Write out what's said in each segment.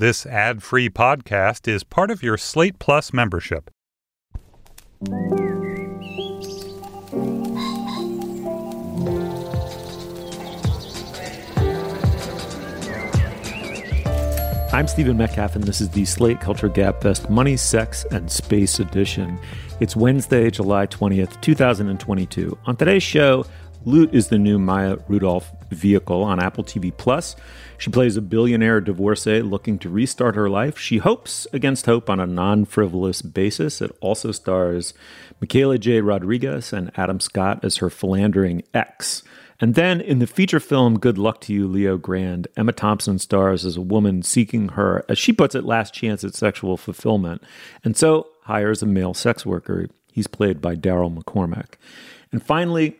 This ad free podcast is part of your Slate Plus membership. I'm Stephen Metcalf, and this is the Slate Culture Gabfest Money, Sex, and Space Edition. It's Wednesday, July 20th, 2022. On today's show, Loot is the new Maya Rudolph vehicle on Apple TV Plus. She plays a billionaire divorcee looking to restart her life. She hopes against hope on a non frivolous basis. It also stars Michaela J. Rodriguez and Adam Scott as her philandering ex. And then in the feature film Good Luck to You, Leo Grande, Emma Thompson stars as a woman seeking her, as she puts it, last chance at sexual fulfillment, and so hires a male sex worker. He's played by Daryl McCormack. And finally,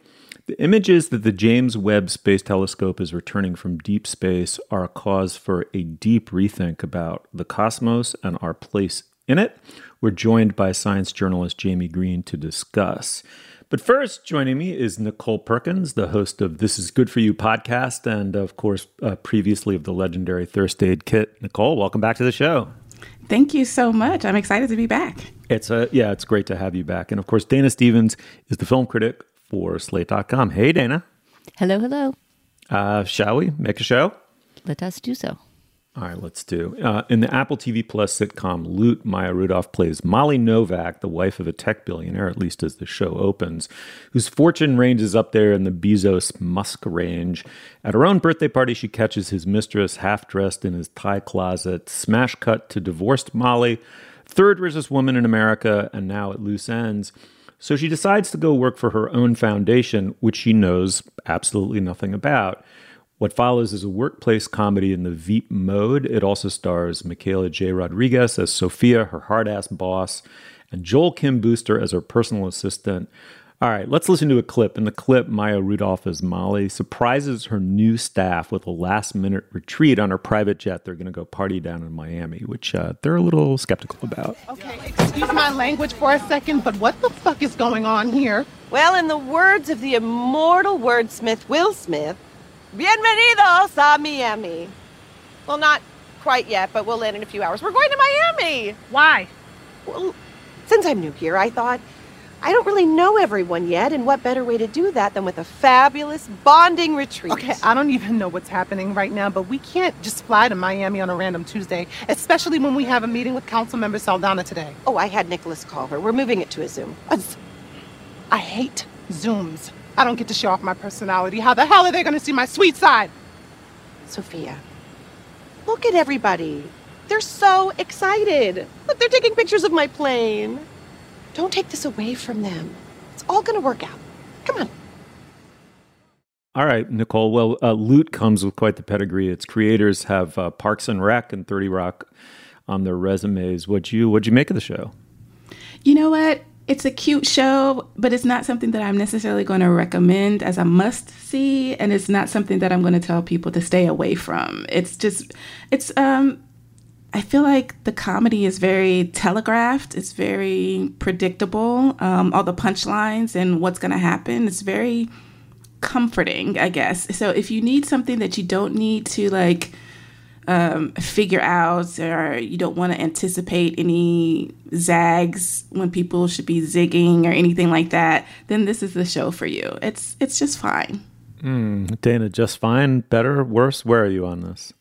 the images that the James Webb Space Telescope is returning from deep space are a cause for a deep rethink about the cosmos and our place in it. We're joined by science journalist Jaime Green to discuss. But first, joining me is Nichole Perkins, the host of This Is Good For You podcast, and of course, uh, previously of the legendary Thirst Aid Kit. Nichole, welcome back to the show. Thank you so much. I'm excited to be back. It's a yeah, it's great to have you back. And of course, Dana Stevens is the film critic for Slate.com. Hey, Dana. Hello, hello. Uh, shall we make a show? Let us do so. All right, let's do. Uh, in the Apple TV Plus sitcom Loot, Maya Rudolph plays Molly Novak, the wife of a tech billionaire, at least as the show opens, whose fortune ranges up there in the Bezos Musk range. At her own birthday party, she catches his mistress half dressed in his tie closet. Smash cut to divorced Molly, third richest woman in America, and now at loose ends. So she decides to go work for her own foundation, which she knows absolutely nothing about. What follows is a workplace comedy in the Veep mode. It also stars Michaela J. Rodriguez as Sophia, her hard ass boss, and Joel Kim Booster as her personal assistant. All right, let's listen to a clip. In the clip, Maya Rudolph as Molly surprises her new staff with a last minute retreat on her private jet. They're going to go party down in Miami, which uh, they're a little skeptical about. Okay, excuse my language for a second, but what the fuck is going on here? Well, in the words of the immortal wordsmith Will Smith, Bienvenidos a Miami. Well, not quite yet, but we'll land in a few hours. We're going to Miami. Why? Well, since I'm new here, I thought I don't really know everyone yet, and what better way to do that than with a fabulous bonding retreat? Okay, I don't even know what's happening right now, but we can't just fly to Miami on a random Tuesday, especially when we have a meeting with Councilmember Saldana today. Oh, I had Nicholas call her. We're moving it to a Zoom. I hate Zooms. I don't get to show off my personality. How the hell are they going to see my sweet side? Sophia, look at everybody. They're so excited. Look, they're taking pictures of my plane. Don't take this away from them. It's all going to work out. Come on. All right, Nichole. Well, uh, Loot comes with quite the pedigree. Its creators have uh, Parks and Rec and Thirty Rock on their resumes. What you what'd you make of the show? You know what? It's a cute show, but it's not something that I'm necessarily going to recommend as a must see, and it's not something that I'm going to tell people to stay away from. It's just, it's um, I feel like the comedy is very telegraphed. It's very predictable. Um, all the punchlines and what's going to happen. It's very comforting, I guess. So if you need something that you don't need to like um, figure out, or you don't want to anticipate any zags when people should be zigging or anything like that, then this is the show for you. It's it's just fine. Mm, Dana, just fine, better, worse. Where are you on this?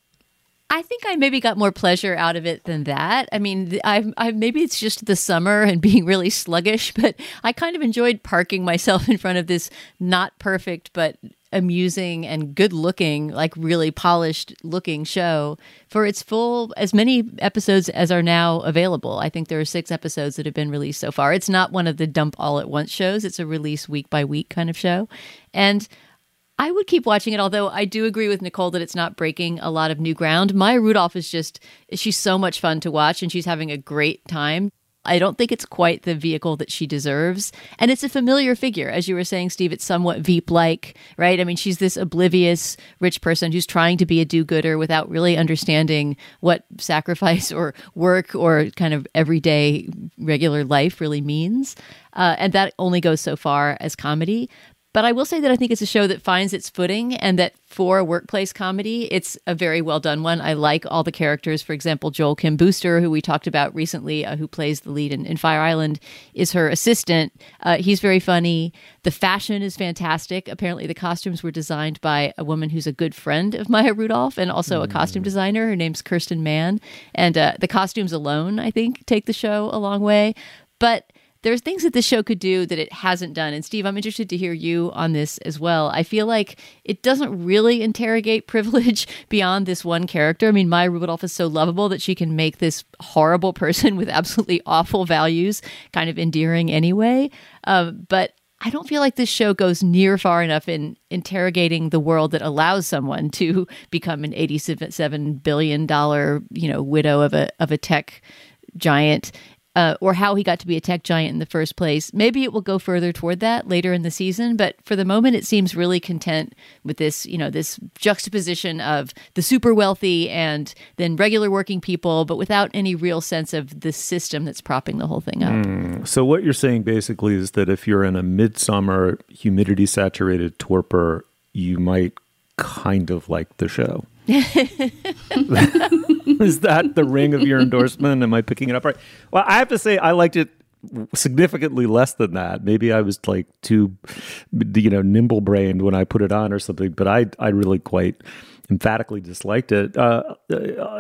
I think I maybe got more pleasure out of it than that. I mean, I, I maybe it's just the summer and being really sluggish, but I kind of enjoyed parking myself in front of this not perfect but amusing and good looking, like really polished looking show for its full as many episodes as are now available. I think there are six episodes that have been released so far. It's not one of the dump all at once shows. It's a release week by week kind of show. And I would keep watching it, although I do agree with Nichole that it's not breaking a lot of new ground. Maya Rudolph is just, she's so much fun to watch and she's having a great time. I don't think it's quite the vehicle that she deserves. And it's a familiar figure. As you were saying, Steve, it's somewhat Veep like, right? I mean, she's this oblivious rich person who's trying to be a do gooder without really understanding what sacrifice or work or kind of everyday regular life really means. Uh, and that only goes so far as comedy. But I will say that I think it's a show that finds its footing and that for a workplace comedy, it's a very well done one. I like all the characters. For example, Joel Kim Booster, who we talked about recently, uh, who plays the lead in, in, Fire Island, is her assistant. Uh, he's very funny. The fashion is fantastic. Apparently, the costumes were designed by a woman who's a good friend of Maya Rudolph and also mm. a costume designer. Her name's Kirsten Mann. And uh, the costumes alone, I think, take the show a long way. But there's things that this show could do that it hasn't done. And Steve, I'm interested to hear you on this as well. I feel like it doesn't really interrogate privilege beyond this one character. I mean, Maya Rudolph is so lovable that she can make this horrible person with absolutely awful values kind of endearing anyway. Um, but I don't feel like this show goes near far enough in interrogating the world that allows someone to become an eighty-seven billion dollar, you know, widow of a of a tech giant uh, or how he got to be a tech giant in the first place. Maybe it will go further toward that later in the season, but for the moment, it seems really content with this, you know, this juxtaposition of the super wealthy and then regular working people, but without any real sense of the system that's propping the whole thing up. Mm. So what you're saying basically is that if you're in a midsummer humidity saturated torpor, you might kind of like the show. Is that the ring of your endorsement? Am I picking it up right? Well, I have to say I liked it significantly less than that. Maybe I was like too, you know, nimble brained when I put it on or something. But I, I really quite emphatically disliked it. Uh,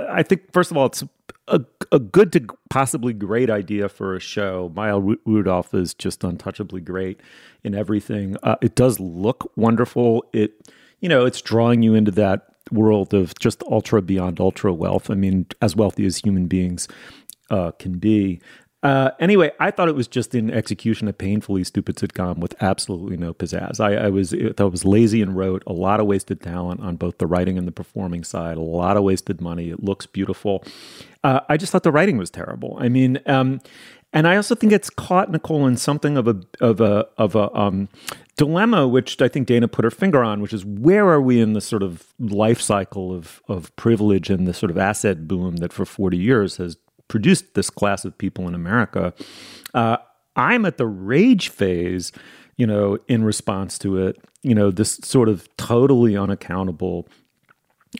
I think first of all, it's a, a good to possibly great idea for a show. Maya Rudolph is just untouchably great in everything. Uh, it does look wonderful. It, you know, it's drawing you into that world of just ultra beyond ultra wealth. I mean, as wealthy as human beings uh, can be. Uh, anyway, I thought it was just in execution a painfully stupid sitcom with absolutely no pizzazz. I, I was I was lazy and wrote A lot of wasted talent on both the writing and the performing side. A lot of wasted money. It looks beautiful. Uh, I just thought the writing was terrible. I mean, um, and I also think it's caught Nichole in something of a of a of a um, dilemma, which I think Dana put her finger on, which is where are we in the sort of life cycle of of privilege and the sort of asset boom that for forty years has produced this class of people in America. Uh, I'm at the rage phase, you know, in response to it. You know, this sort of totally unaccountable,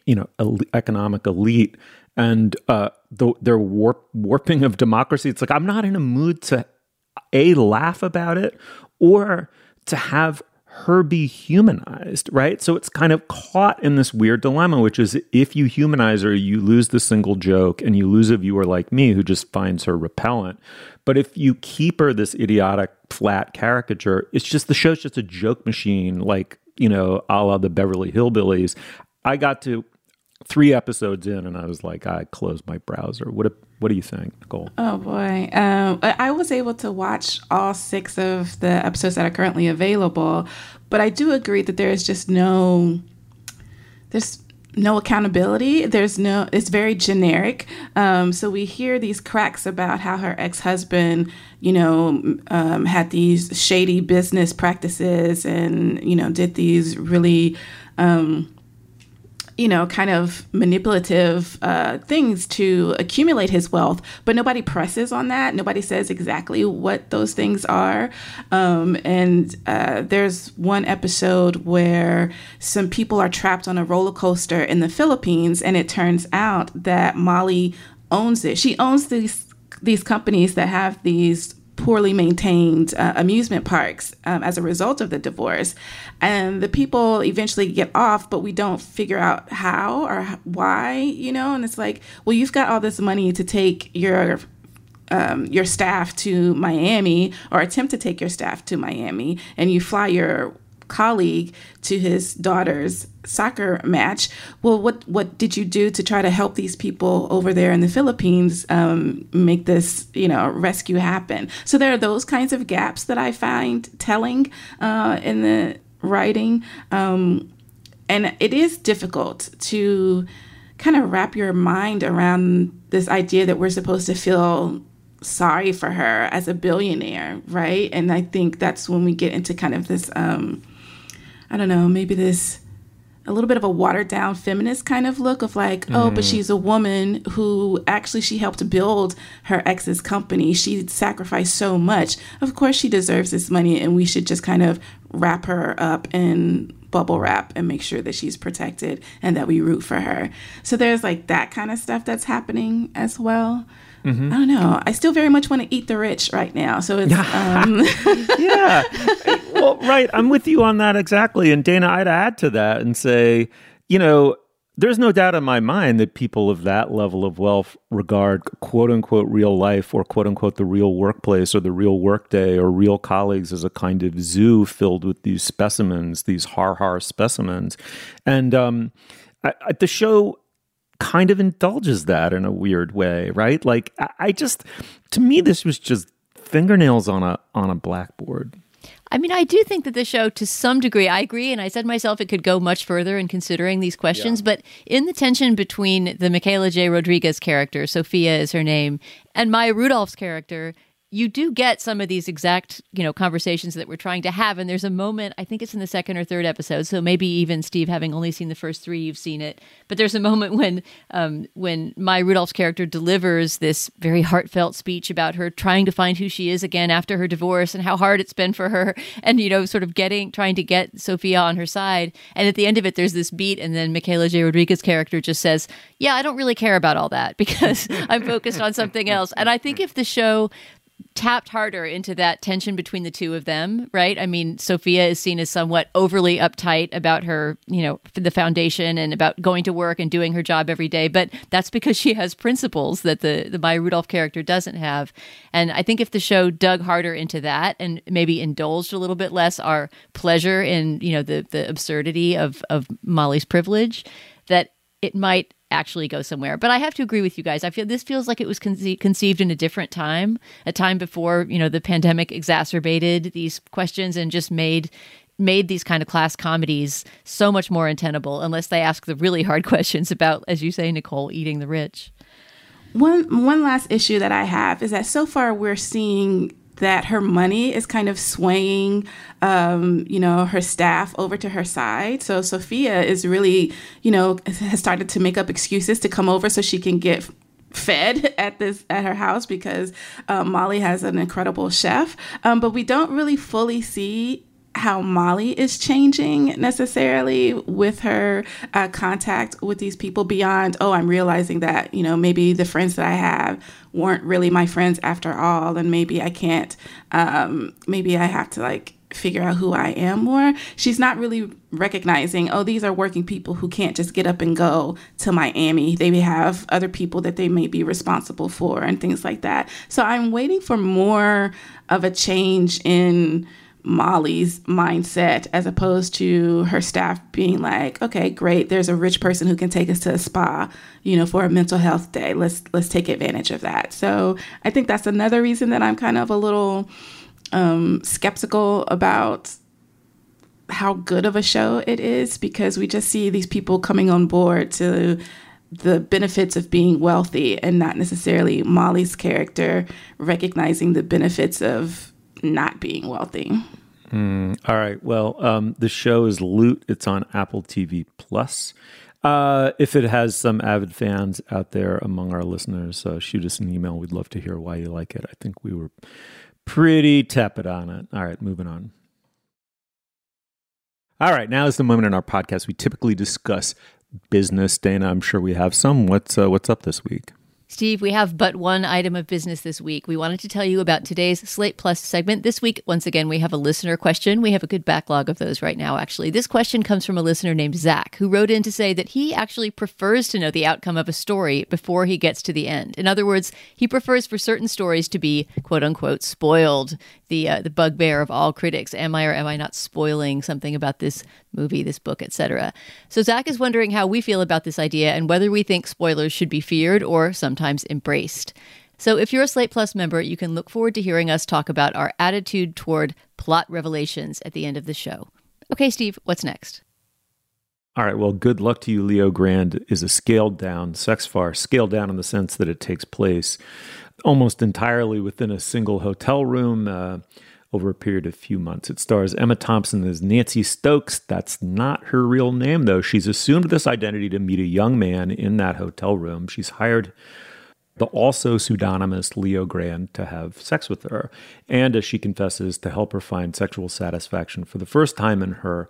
you know, economic elite and uh, the, their warp, warping of democracy. It's like I'm not in a mood to a laugh about it or to have her be humanized, right? So it's kind of caught in this weird dilemma, which is if you humanize her, you lose the single joke and you lose a viewer like me who just finds her repellent. But if you keep her this idiotic, flat caricature, it's just the show's just a joke machine, like, you know, a la the Beverly Hillbillies. I got to three episodes in, and I was like, I closed my browser. What What do you think, Nichole? Oh boy, um, I was able to watch all six of the episodes that are currently available, but I do agree that there is just no there's no accountability. There's no. It's very generic. Um, so we hear these cracks about how her ex-husband, you know, um, had these shady business practices and you know did these really. Um, you know, kind of manipulative uh, things to accumulate his wealth, but nobody presses on that. Nobody says exactly what those things are. Um, and uh, there's one episode where some people are trapped on a roller coaster in the Philippines, and it turns out that Molly owns it. She owns these these companies that have these poorly maintained uh, amusement parks um, as a result of the divorce. And the people eventually get off, but we don't figure out how or why, you know? And it's like, well, you've got all this money to take your um, your staff to Miami or attempt to take your staff to Miami, and you fly your colleague to his daughter's soccer match. Well, what what did you do to try to help these people over there in the Philippines um, make this you know rescue happen? So there are those kinds of gaps that I find telling uh, in the writing, um, and it is difficult to kind of wrap your mind around this idea that we're supposed to feel sorry for her as a billionaire, right? And I think that's when we get into kind of this um, I don't know, maybe this a little bit of a watered down feminist kind of look of like, mm. oh, but mm. she's a woman who actually she helped build her ex's company. She sacrificed so much. Of course, she deserves this money, and we should just kind of wrap her up in bubble wrap and make sure that she's protected and that we root for her. So there's like that kind of stuff that's happening as well. Mm-hmm. I don't know. I still very much want to eat the rich right now. So it's um... yeah. Well, right. I'm with you on that exactly. And Dana, I'd add to that and say, you know, there's no doubt in my mind that people of that level of wealth regard quote unquote real life or quote unquote the real workplace or the real workday or real colleagues as a kind of zoo filled with these specimens, these har har specimens. And um, I, I, the show kind of indulges that in a weird way, right? Like I, I just, to me, this was just fingernails on a on a blackboard. I mean, I do think that the show, to some degree, I agree, and I said myself it could go much further in considering these questions. Yeah. But in the tension between the Michaela J. Rodriguez character, Sophia is her name, and Maya Rudolph's character, you do get some of these exact you know conversations that we're trying to have and there's a moment i think it's in the second or third episode so maybe even steve having only seen the first three you've seen it but there's a moment when um, when Maya Rudolph's character delivers this very heartfelt speech about her trying to find who she is again after her divorce and how hard it's been for her and you know sort of getting trying to get sophia on her side and at the end of it there's this beat and then michaela j. Rodriguez character just says yeah i don't really care about all that because i'm focused on something else. And i think if the show tapped harder into that tension between the two of them, right? I mean, Sophia is seen as somewhat overly uptight about her, you know, the foundation and about going to work and doing her job every day, but that's because she has principles that the the Maya Rudolph character doesn't have. And I think if the show dug harder into that and maybe indulged a little bit less our pleasure in, you know, the the absurdity of of Molly's privilege, that it might actually go somewhere. But I have to agree with you guys. I feel this feels like it was conce- conceived in a different time, a time before you know the pandemic exacerbated these questions and just made made these kind of class comedies so much more untenable unless they ask the really hard questions about, as you say, Nichole, eating the rich. One one last issue that I have is that so far we're seeing that her money is kind of swaying, um, you know, her staff over to her side. So Sophia is really, you know, has started to make up excuses to come over so she can get fed at this at her house because um, Molly has an incredible chef. Um, but we don't really fully see how Molly is changing necessarily with her uh, contact with these people beyond, oh, I'm realizing that, you know, maybe the friends that I have weren't really my friends after all. And maybe I can't, um, maybe I have to like figure out who I am more. She's not really recognizing, oh, these are working people who can't just get up and go to Miami. They may have other people that they may be responsible for and things like that. So I'm waiting for more of a change in Molly's mindset as opposed to her staff being like, okay, great, there's a rich person who can take us to a spa, you know, for a mental health day. Let's let's take advantage of that. So I think that's another reason that I'm kind of a little um, skeptical about how good of a show it is because we just see these people coming on board to the benefits of being wealthy and not necessarily Molly's character recognizing the benefits of not being wealthy. Mm, all right. Well, um, the show is Loot. It's on Apple TV Plus. Uh, if it has some avid fans out there among our listeners, uh, shoot us an email. We'd love to hear why you like it. I think we were pretty tepid on it. All right, moving on. All right, now is the moment in our podcast we typically discuss business. Dana, I'm sure we have some. What's uh, what's up this week? Steve, we have but one item of business this week. We wanted to tell you about today's Slate Plus segment. This week, once again, we have a listener question. We have a good backlog of those right now, actually. This question comes from a listener named Zach, who wrote in to say that he actually prefers to know the outcome of a story before he gets to the end. In other words, he prefers for certain stories to be quote unquote spoiled the uh, the bugbear of all critics. Am I or am I not spoiling something about this movie, this book, etc.? So Zach is wondering how we feel about this idea and whether we think spoilers should be feared or sometimes embraced. So if you're a Slate Plus member, you can look forward to hearing us talk about our attitude toward plot revelations at the end of the show. Okay, Steve, what's next? All right. Well, good luck to you. Leo Grande is a scaled down sex farce, scaled down in the sense that it takes place almost entirely within a single hotel room uh, over a period of a few months. It stars Emma Thompson as Nancy Stokes. That's not her real name, though. She's assumed this identity to meet a young man in that hotel room. She's hired the also pseudonymous Leo Grande to have sex with her, and as she confesses, to help her find sexual satisfaction for the first time in her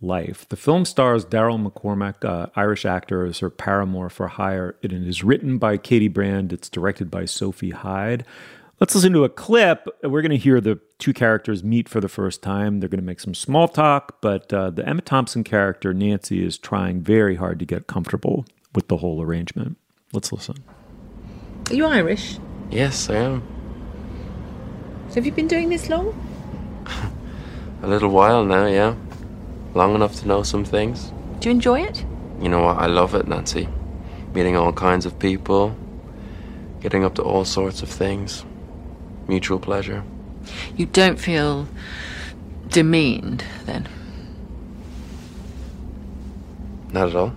life. The film stars Daryl McCormack, uh, Irish actor, as her paramour for hire. It is written by Katie Brand. It's directed by Sophie Hyde. Let's listen to a clip. We're going to hear the two characters meet for the first time. They're going to make some small talk, but uh, the Emma Thompson character, Nancy, is trying very hard to get comfortable with the whole arrangement. Let's listen. Are you Irish? Yes, I am. So have you been doing this long? A little while now, yeah. Long enough to know some things. Do you enjoy it? You know what? I love it, Nancy. Meeting all kinds of people, getting up to all sorts of things. Mutual pleasure. You don't feel demeaned then? Not at all.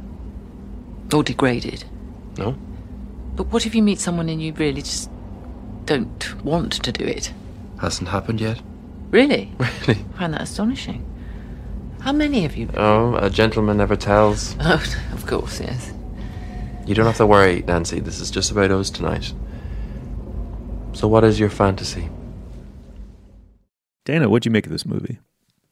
Or degraded? No? But what if you meet someone and you really just don't want to do it? Hasn't happened yet. Really? Really? I find that astonishing. How many have you been? Oh, a gentleman never tells. Oh, of course, yes. You don't have to worry, Nancy. This is just about us tonight. So, what is your fantasy? Dana, what'd you make of this movie?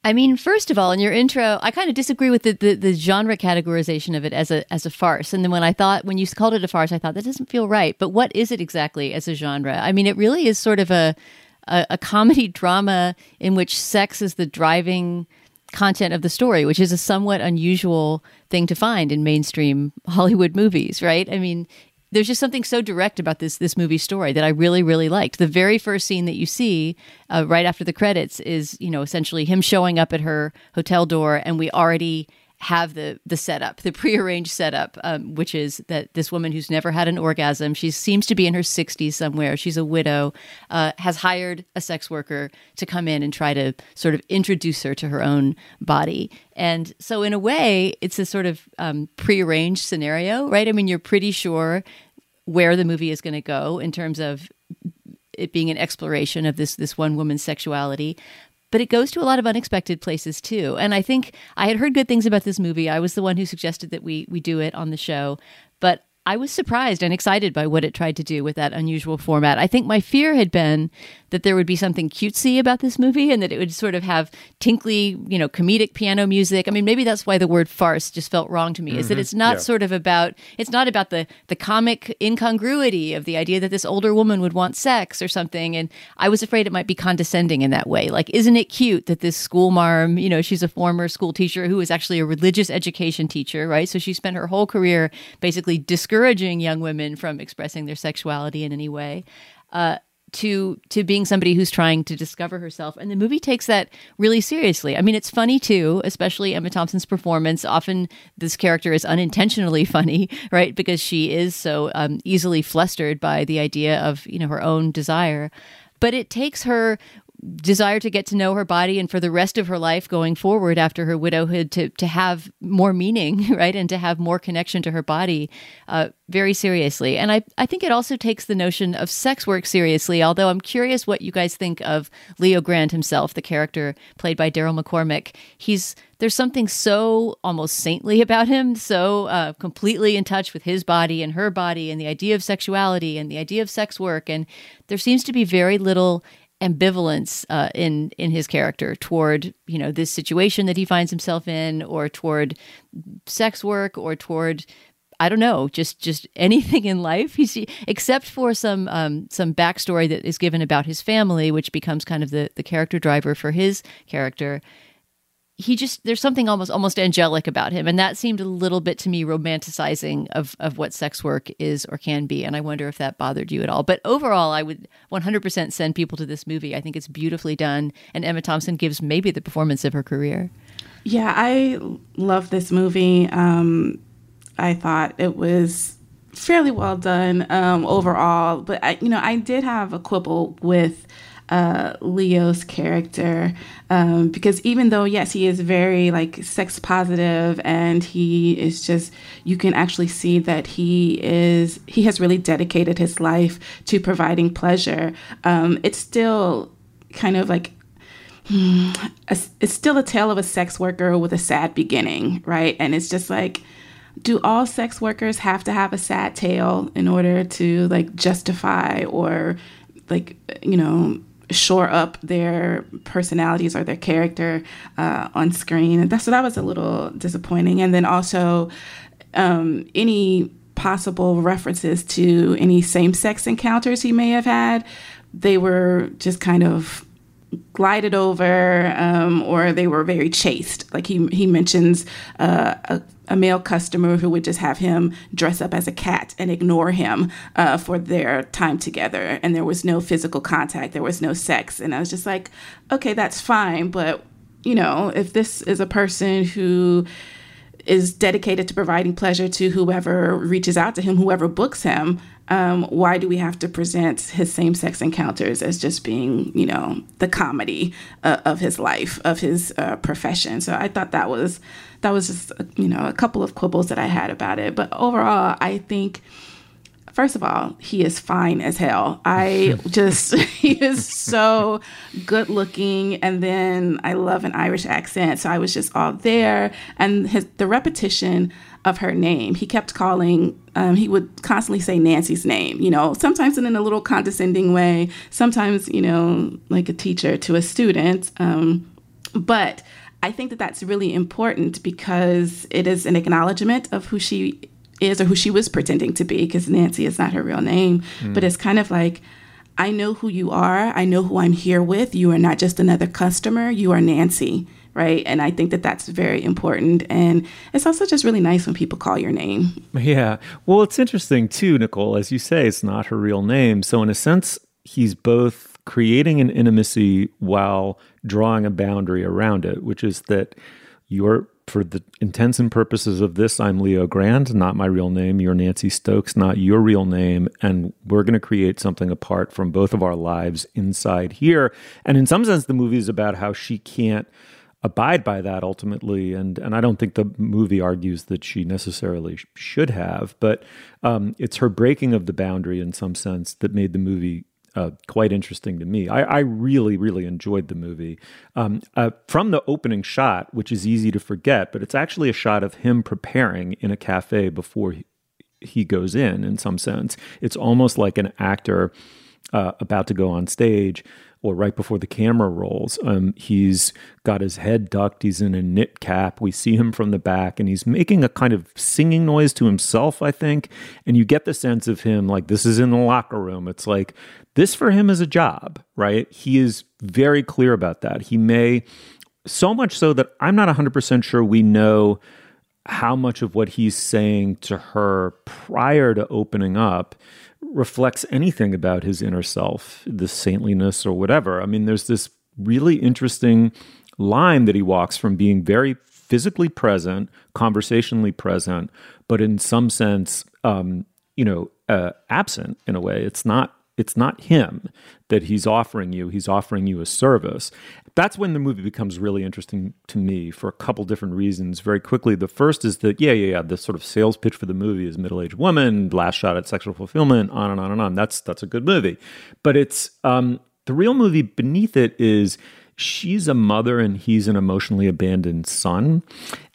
I mean, first of all, in your intro, I kind of disagree with the, the, the, genre categorization of it as a as a farce. And then when I thought when you called it a farce, I thought that doesn't feel right. But what is it exactly as a genre? I mean, it really is sort of a a, a comedy drama in which sex is the driving content of the story, which is a somewhat unusual thing to find in mainstream Hollywood movies, right? I mean, there's just something so direct about this this movie story that I really really liked. The very first scene that you see uh, right after the credits is you know essentially him showing up at her hotel door, and we already have the the setup, the prearranged setup, um, which is that this woman who's never had an orgasm, she seems to be in her 60s somewhere. She's a widow, uh, has hired a sex worker to come in and try to sort of introduce her to her own body. And so, in a way, it's a sort of um, prearranged scenario, right? I mean, you're pretty sure where the movie is going to go in terms of it being an exploration of this this one woman's sexuality but it goes to a lot of unexpected places too. And I think I had heard good things about this movie. I was the one who suggested that we we do it on the show, but I was surprised and excited by what it tried to do with that unusual format. I think my fear had been that there would be something cutesy about this movie and that it would sort of have tinkly, you know, comedic piano music. I mean, maybe that's why the word farce just felt wrong to me. Mm-hmm. Is that mm-hmm. it's not yeah. sort of about it's not about the the comic incongruity of the idea that this older woman would want sex or something. And I was afraid it might be condescending in that way. Like, isn't it cute that this school marm, you know, she's a former school teacher who was actually a religious education teacher, right? So she spent her whole career basically discouraging young women from expressing their sexuality in any way. Uh, to to being somebody who's trying to discover herself. And the movie takes that really seriously. I mean it's funny too especially emma thompson's performance. Often this character is unintentionally funny right because she is so um, easily flustered by the idea of you know her own desire. But it takes her desire to get to know her body and for the rest of her life going forward after her widowhood to to have more meaning right? And to have more connection to her body uh, very seriously. And I, I think it also takes the notion of sex work seriously although i'm curious what you guys think of leo grande himself the character played by daryl mccormack he's there's something so almost saintly about him so uh, completely in touch with his body and her body and the idea of sexuality and the idea of sex work. And there seems to be very little ambivalence uh, in in his character toward you know this situation that he finds himself in, or toward sex work, or toward I don't know, just just anything in life. He's except for some um, some backstory that is given about his family, which becomes kind of the the character driver for his character he just there's something almost almost angelic about him. And that seemed a little bit to me romanticizing of of what sex work is or can be. And i wonder if that bothered you at all. But overall i would 100% send people to this movie. I think it's beautifully done. And emma thompson gives maybe the performance of her career. Yeah i love this movie. Um, i thought it was fairly well done um, overall. But I, you know i did have a quibble with uh, Leo's character um, because even though yes he is very like sex positive and he is just you can actually see that he is he has really dedicated his life to providing pleasure um, it's still kind of like it's still a tale of a sex worker with a sad beginning right? And it's just like do all sex workers have to have a sad tale in order to like justify or like you know shore up their personalities or their character uh, on screen and that's so that was a little disappointing and then also um, any possible references to any same-sex encounters he may have had they were just kind of glided over um, or they were very chaste. Like he, he mentions uh, a, a, male customer who would just have him dress up as a cat and ignore him uh, for their time together. And there was no physical contact, there was no sex. And I was just like, okay, that's fine. But, you know, if this is a person who is dedicated to providing pleasure to whoever reaches out to him, whoever books him, um, why do we have to present his same sex encounters as just being, you know, the comedy uh, of his life, of his uh, profession? So I thought that was that was just you know a couple of quibbles that I had about it, but overall, I think. First of all, he is fine as hell. I just, he is so good looking. And then I love an Irish accent. So I was just all there. And his, the repetition of her name. He kept calling, um, he would constantly say Nancy's name, you know, sometimes in a little condescending way, sometimes, you know, like a teacher to a student. Um, but I think that that's really important because it is an acknowledgement of who she is or who she was pretending to be, because Nancy is not her real name. Mm. But it's kind of like, I know who you are. I know who I'm here with. You are not just another customer. You are Nancy right? And I think that that's very important. And it's also just really nice when people call your name. Yeah. Well, it's interesting too, Nichole. As you say, it's not her real name. So, in a sense, he's both creating an intimacy while drawing a boundary around it, which is that you're. For the intents and purposes of this, I'm Leo Grande, not my real name. You're Nancy Stokes, not your real name. And we're going to create something apart from both of our lives inside here. And in some sense, the movie is about how she can't abide by that ultimately. And and I don't think the movie argues that she necessarily sh- should have, but um, it's her breaking of the boundary in some sense that made the movie. Uh, quite interesting to me. I, I, really, really enjoyed the movie. Um, uh, from the opening shot, which is easy to forget, but it's actually a shot of him preparing in a cafe before he, he goes in, in some sense. It's almost like an actor uh, about to go on stage or right before the camera rolls. Um, he's got his head ducked. He's in a knit cap. We see him from the back, and he's making a kind of singing noise to himself, I think. And you get the sense of him like this is in the locker room. It's like this for him is a job, right? He is very clear about that. He may, so much so that I'm not 100% sure we know how much of what he's saying to her prior to opening up reflects anything about his inner self, the saintliness or whatever. I mean, there's this really interesting line that he walks from being very physically present, conversationally present, but in some sense, um, you know, uh, absent in a way. It's not it's not him that he's offering you. He's offering you a service. That's when the movie becomes really interesting to me for a couple different reasons. Very quickly, the first is that yeah, yeah, yeah. The sort of sales pitch for the movie is middle-aged woman, last shot at sexual fulfillment, on and on and on. That's that's a good movie, but it's um, the real movie beneath it is she's a mother and he's an emotionally abandoned son.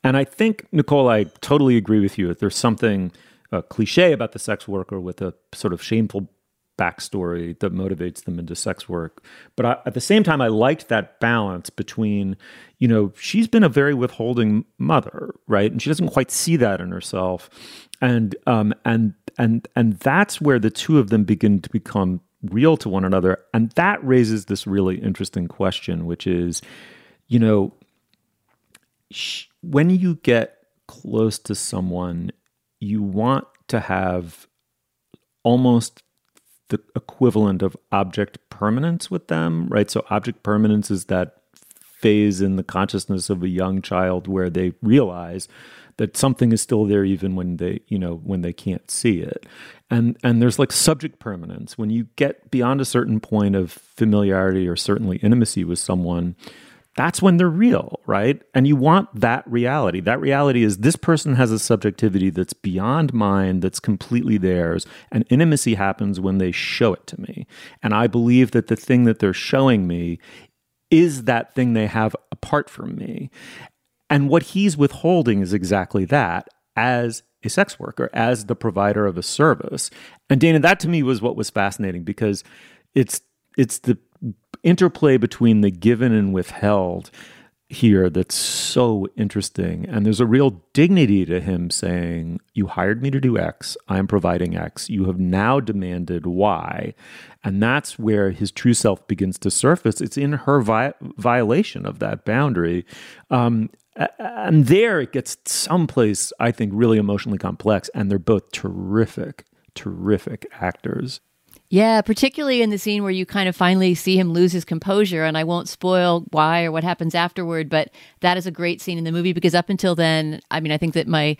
And I think Nichole, I totally agree with you. There's something uh, cliche about the sex worker with a sort of shameful backstory that motivates them into sex work. But I, at the same time, I liked that balance between, you know, she's been a very withholding mother, right, and she doesn't quite see that in herself, and um, and and and that's where the two of them begin to become real to one another, and that raises this really interesting question, which is, you know, sh- when you get close to someone, you want to have almost the equivalent of object permanence with them, right? So, object permanence is that phase in the consciousness of a young child where they realize that something is still there even when they you know when they can't see it and and there's like subject permanence when you get beyond a certain point of familiarity or certainly intimacy with someone that's when they're real, right? And you want that reality. That reality is this person has a subjectivity that's beyond mine, that's completely theirs. And intimacy happens when they show it to me. And I believe that the thing that they're showing me is that thing they have apart from me. And what he's withholding is exactly that. as a sex worker, as the provider of a service. And Dana, that to me was what was fascinating because it's it's the interplay between the given and withheld here that's so interesting. And there's a real dignity to him saying, You hired me to do X, I'm providing X, you have now demanded Y. And that's where his true self begins to surface. It's in her vi- violation of that boundary. Um, and there it gets someplace, I think, really emotionally complex. And they're both terrific, terrific actors. Yeah, particularly in the scene where you kind of finally see him lose his composure. And I won't spoil why or what happens afterward, but that is a great scene in the movie because up until then, I mean, I think that my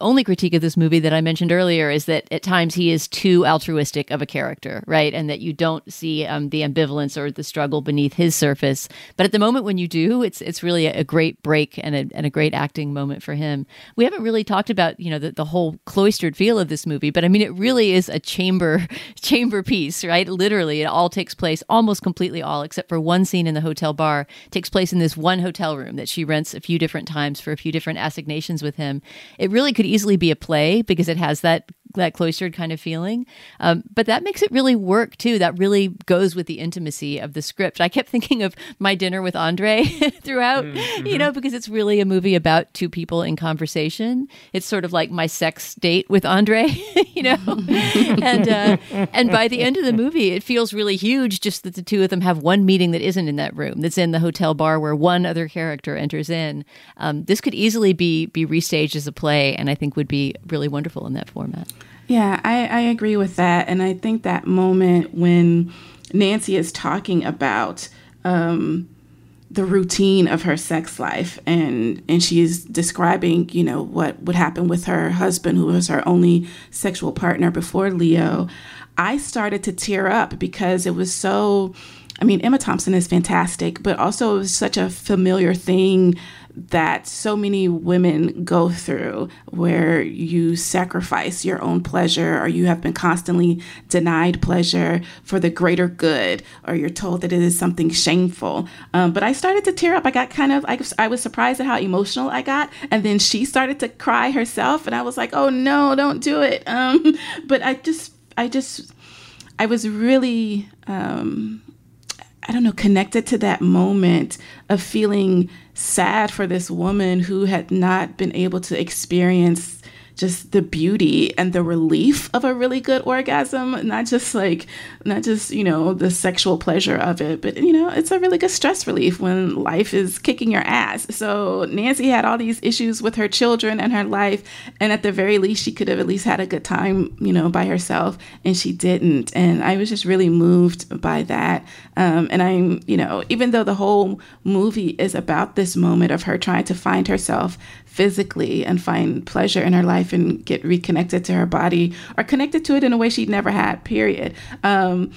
only critique of this movie that I mentioned earlier is that at times he is too altruistic of a character, right? And that you don't see um, the ambivalence or the struggle beneath his surface. But at the moment when you do, it's it's really a, great break and a, and a great acting moment for him. We haven't really talked about you know the, the whole cloistered feel of this movie, but I mean it really is a chamber chamber piece, right? Literally, it all takes place almost completely all except for one scene in the hotel bar takes place in this one hotel room that she rents a few different times for a few different assignations with him. It really could easily be a play because it has that that cloistered kind of feeling. Um, but that makes it really work too. That really goes with the intimacy of the script. I kept thinking of my dinner with Andre throughout, mm-hmm. you know, because it's really a movie about two people in conversation. It's sort of like my sex date with Andre, you know, and uh, and by the end of the movie, it feels really huge. Just that the two of them have one meeting that isn't in that room, that's in the hotel bar where one other character enters in. Um, this could easily be be restaged as a play, and I think would be really wonderful in that format. Yeah, I, I agree with that. And I think that moment when Nancy is talking about um, the routine of her sex life and and she is describing you know what would happen with her husband who was her only sexual partner before leo i started to tear up because it was so i mean emma thompson is fantastic but also it was such a familiar thing that so many women go through where you sacrifice your own pleasure or you have been constantly denied pleasure for the greater good or you're told that it is something shameful. Um, but i started to tear up. I got kind of I, I was surprised at how emotional i got. And then she started to cry herself and i was like oh no don't do it. Um, but i just i just i was really um, I don't know, connected to that moment of feeling sad for this woman who had not been able to experience just the beauty and the relief of a really good orgasm not just like not just you know the sexual pleasure of it but you know it's a really good stress relief when life is kicking your ass. So nancy had all these issues with her children and her life and at the very least she could have at least had a good time you know by herself and she didn't. And i was just really moved by that. Um, and i'm you know even though the whole movie is about this moment of her trying to find herself physically and find pleasure in her life and get reconnected to her body or connected to it in a way she'd never had, period. Um,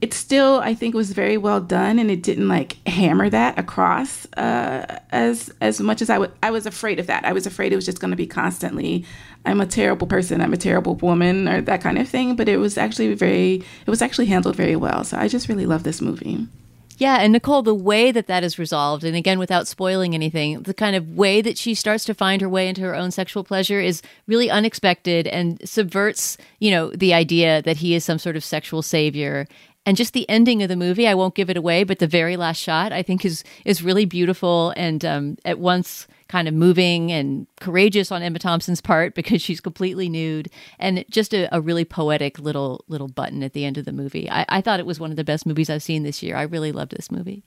it still, I think, was very well done, and it didn't like hammer that across uh, as as much as I would. I was afraid of that. I was afraid it was just going to be constantly, "I'm a terrible person," "I'm a terrible woman," or that kind of thing. But it was actually very, it was actually handled very well. So I just really love this movie. Yeah, and Nichole, the way that that is resolved, and again, without spoiling anything, the kind of way that she starts to find her way into her own sexual pleasure is really unexpected and subverts, you know, the idea that he is some sort of sexual savior. And just the ending of the movie, I won't give it away, but the very last shot, I think, is is really beautiful and um, at once kind of moving and courageous on Emma Thompson's part because she's completely nude, and just a, a really poetic little little button at the end of the movie. I, I thought it was one of the best movies I've seen this year. I really loved this movie.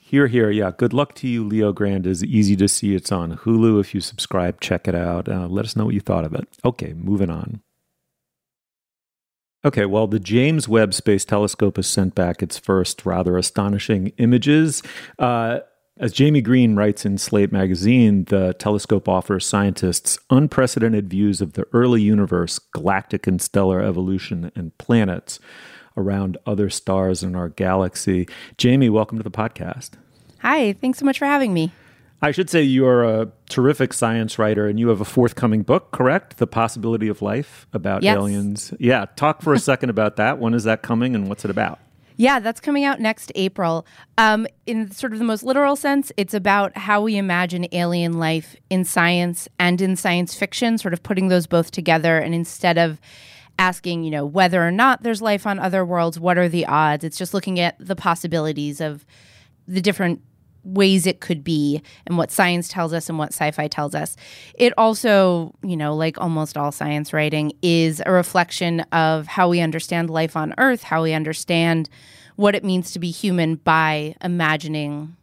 Here, here, yeah. Good luck to you, Leo Grande. Is easy to see. It's on Hulu. If you subscribe, check it out. Uh, let us know what you thought of it. Okay, moving on. Okay, well, the James Webb Space Telescope has sent back its first rather astonishing images. Uh, as Jaime Green writes in Slate magazine, the telescope offers scientists unprecedented views of the early universe, galactic and stellar evolution, and planets around other stars in our galaxy. Jamie, welcome to the podcast. Hi, thanks so much for having me. I should say you are a terrific science writer and you have a forthcoming book, correct? The Possibility of Life about yes. aliens. Yeah, talk for a second about that. When is that coming and what's it about? Yeah, that's coming out next April. Um, in sort of the most literal sense, it's about how we imagine alien life in science and in science fiction, sort of putting those both together. And instead of asking, you know, whether or not there's life on other worlds, what are the odds? It's just looking at the possibilities of the different ways it could be and what science tells us and what sci-fi tells us. It also, you know, like almost all science writing is a reflection of how we understand life on earth, how we understand what it means to be human by imagining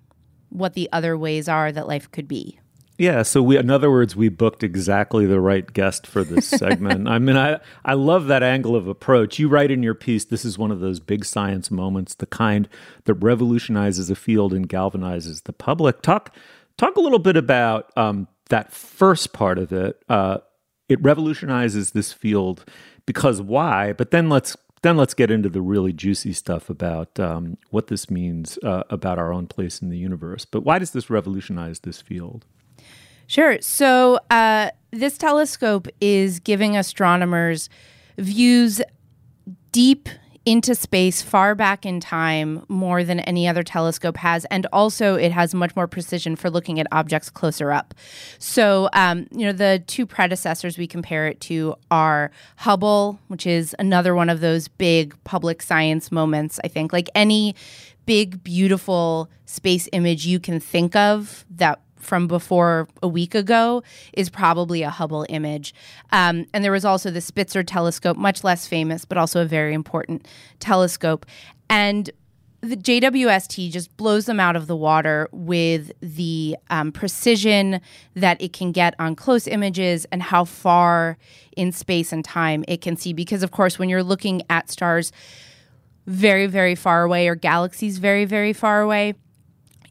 what the other ways are that life could be. Yeah, so we in other words, we booked exactly the right guest for this segment. I mean, I I love that angle of approach. You write in your piece this is one of those big science moments, the kind that revolutionizes a field and galvanizes the public. Talk talk a little bit about um, that first part of it. Uh, it revolutionizes this field because why? But then let's then let's get into the really juicy stuff about um, what this means uh, about our own place in the universe. But why does this revolutionize this field? Sure. So uh, this telescope is giving astronomers views deep into space far back in time more than any other telescope has and also it has much more precision for looking at objects closer up so um, you know the two predecessors we compare it to are hubble which is another one of those big public science moments i think like any big beautiful space image you can think of that from before a week ago is probably a Hubble image. Um, and there was also the Spitzer telescope, much less famous, but also a very important telescope. And the JWST just blows them out of the water with the um, precision that it can get on close images and how far in space and time it can see. Because, of course, when you're looking at stars very, very far away or galaxies very, very far away,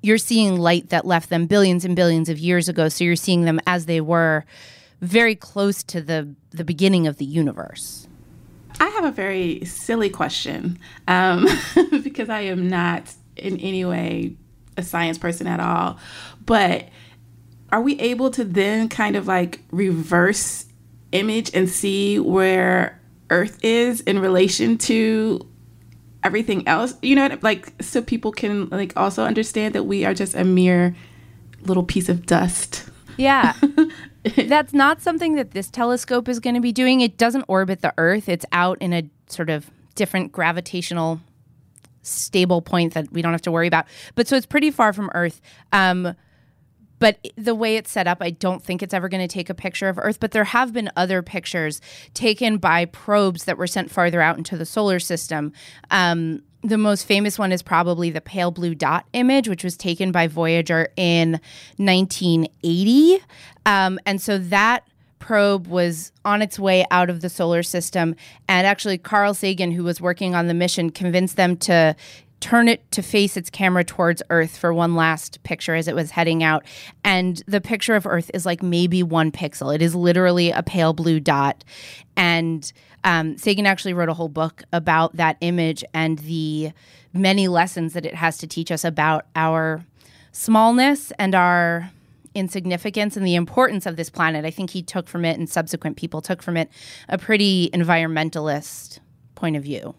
you're seeing light that left them billions and billions of years ago. So you're seeing them as they were very close to the, the beginning of the universe. I have a very silly question um, because I am not in any way a science person at all. But are we able to then kind of like reverse image and see where Earth is in relation to everything else you know like so people can like also understand that we are just a mere little piece of dust. Yeah. That's not something that this telescope is going to be doing. It doesn't orbit the earth. It's out in a sort of different gravitational stable point that we don't have to worry about. But so it's pretty far from earth. Um, but the way it's set up, I don't think it's ever going to take a picture of Earth. But there have been other pictures taken by probes that were sent farther out into the solar system. Um, the most famous one is probably the pale blue dot image, which was taken by Voyager in 1980. Um, and so that probe was on its way out of the solar system. And actually, Carl Sagan, who was working on the mission, convinced them to turn it to face its camera towards Earth for one last picture as it was heading out. And the picture of Earth is like maybe one pixel. It is literally a pale blue dot. And um, Sagan actually wrote a whole book about that image and the many lessons that it has to teach us about our smallness and our insignificance and the importance of this planet. I think he took from it, and subsequent people took from it, a pretty environmentalist point of view.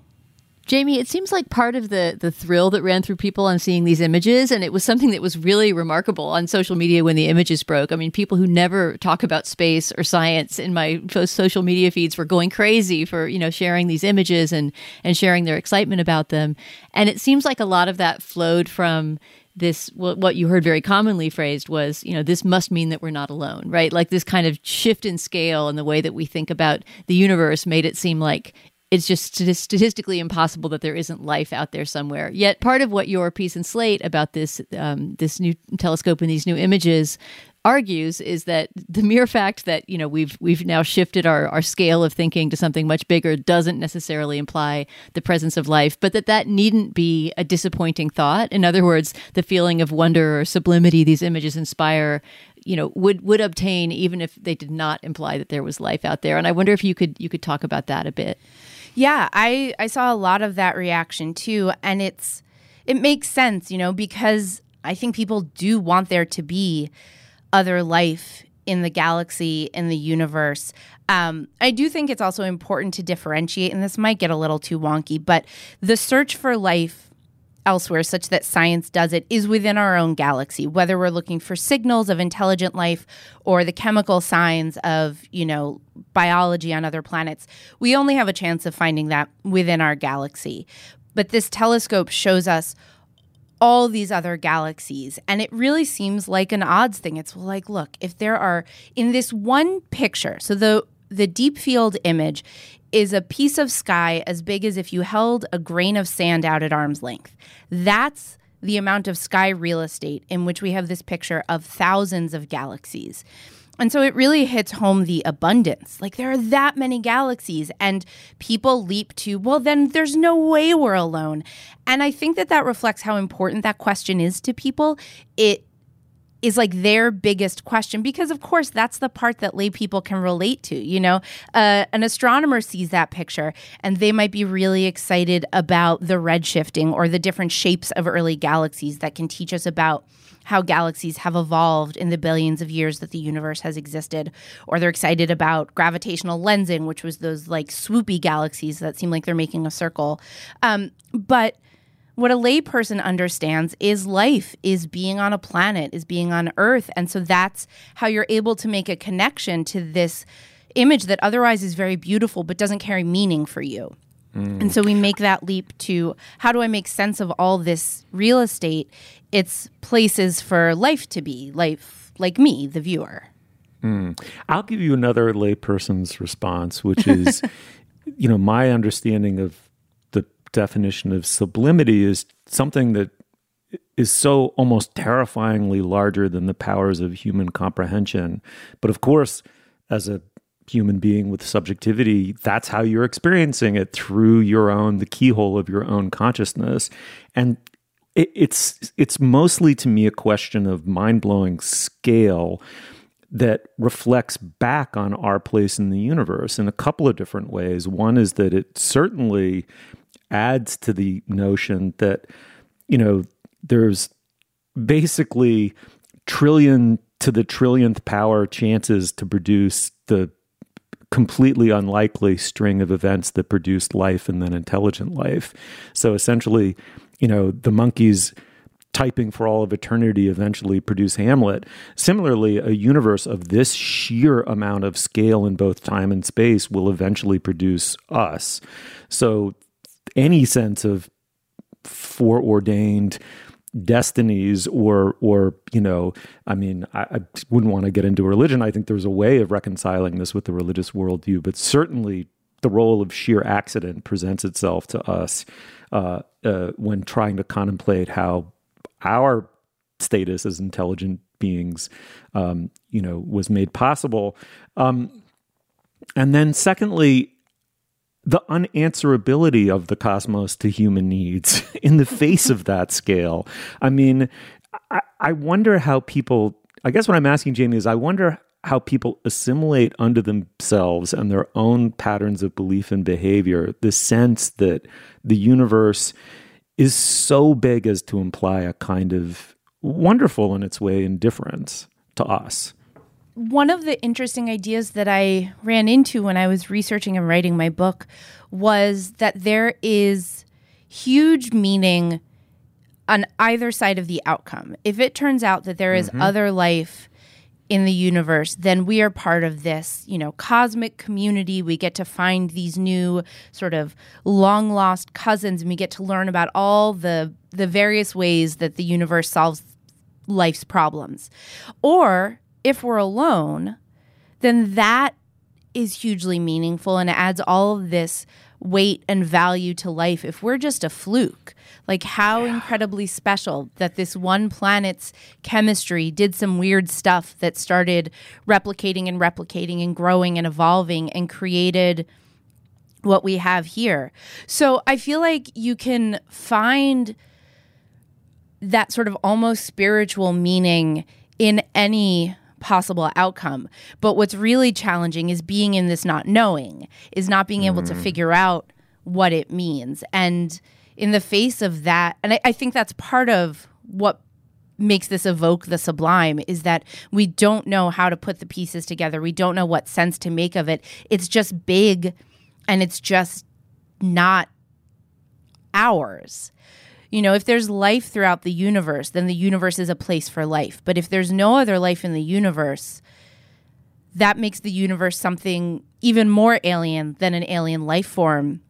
Jaime, it seems like part of the the thrill that ran through people on seeing these images, and it was something that was really remarkable on social media when the images broke. I mean, people who never talk about space or science in my social media feeds were going crazy for you know sharing these images and and sharing their excitement about them. And it seems like a lot of that flowed from this what you heard very commonly phrased was you know this must mean that we're not alone right like this kind of shift in scale and the way that we think about the universe made it seem like it's just statistically impossible that there isn't life out there somewhere. Yet, part of what your piece in Slate about this um, this new telescope and these new images argues is that the mere fact that you know we've we've now shifted our, our scale of thinking to something much bigger doesn't necessarily imply the presence of life but that that needn't be a disappointing thought. In other words the feeling of wonder or sublimity these images inspire you know would would obtain even if they did not imply that there was life out there. And i wonder if you could you could talk about that a bit yeah, I I saw a lot of that reaction too and it's it makes sense, you know, because I think people do want there to be other life in the galaxy in the universe. Um, I do think it's also important to differentiate, and this might get a little too wonky, but the search for life elsewhere, such that science does it, is within our own galaxy. Whether we're looking for signals of intelligent life or the chemical signs of, you know, biology on other planets, we only have a chance of finding that within our galaxy. But this telescope shows us all these other galaxies. And it really seems like an odds thing. It's like, look, if there are in this one picture, so the the deep field image is a piece of sky as big as if you held a grain of sand out at arm's length. That's the amount of sky real estate in which we have this picture of thousands of galaxies. And so it really hits home the abundance. Like there are that many galaxies, and people leap to, well, then there's no way we're alone. And I think that that reflects how important that question is to people. It is like their biggest question because of course that's the part that lay people can relate to you know? Uh, an astronomer sees that picture and they might be really excited about the redshifting or the different shapes of early galaxies that can teach us about how galaxies have evolved in the billions of years that the universe has existed. Or they're excited about gravitational lensing which was those like swoopy galaxies that seem like they're making a circle. Um, but what a layperson understands is life, is being on a planet, is being on Earth. And so that's how you're able to make a connection to this image that otherwise is very beautiful but doesn't carry meaning for you. Mm. And so we make that leap to how do I make sense of all this real estate? It's places for life to be, life like me, the viewer. Mm. I'll give you another layperson's response, which is, you know, my understanding of definition of sublimity is something that is so almost terrifyingly larger than the powers of human comprehension. But of course, as a human being with subjectivity, that's how you're experiencing it through your own, the keyhole of your own consciousness. And it, it's it's mostly to me a question of mind blowing scale that reflects back on our place in the universe in a couple of different ways. One is that it certainly adds to the notion that, you know, there's basically trillion to the trillionth power chances to produce the completely unlikely string of events that produced life and then intelligent life. So essentially, you know, the monkeys typing for all of eternity eventually produce Hamlet. Similarly, a universe of this sheer amount of scale in both time and space will eventually produce us. So any sense of foreordained destinies or or you know i mean I, I, wouldn't want to get into religion. I think there's a way of reconciling this with the religious worldview but certainly the role of sheer accident presents itself to us uh, uh, when trying to contemplate how our status as intelligent beings um, you know was made possible. Um, and then secondly the unanswerability of the cosmos to human needs in the face of that scale. I mean, I, I, wonder how people, I guess what I'm asking, Jaime, is I wonder how people assimilate under themselves and their own patterns of belief and behavior the sense that the universe is so big as to imply a kind of wonderful in its way indifference to us one of the interesting ideas that I ran into when I was researching and writing my book was that there is huge meaning on either side of the outcome. If it turns out that there is mm-hmm. other life in the universe, then we are part of this, you know, cosmic community. We get to find these new sort of long lost cousins and we get to learn about all the the various ways that the universe solves life's problems. Or if we're alone, then that is hugely meaningful and adds all of this weight and value to life. If we're just a fluke, like how yeah. incredibly special that this one planet's chemistry did some weird stuff that started replicating and replicating and growing and evolving and created what we have here. So I feel like you can find that sort of almost spiritual meaning in any possible outcome. But what's really challenging is being in this not knowing, is not being able to mm. figure out what it means. And in the face of that, and I, I think that's part of what makes this evoke the sublime is that we don't know how to put the pieces together. We don't know what sense to make of it. It's just big and it's just not ours. You know, if there's life throughout the universe, then the universe is a place for life. But if there's no other life in the universe, that makes the universe something even more alien than an alien life form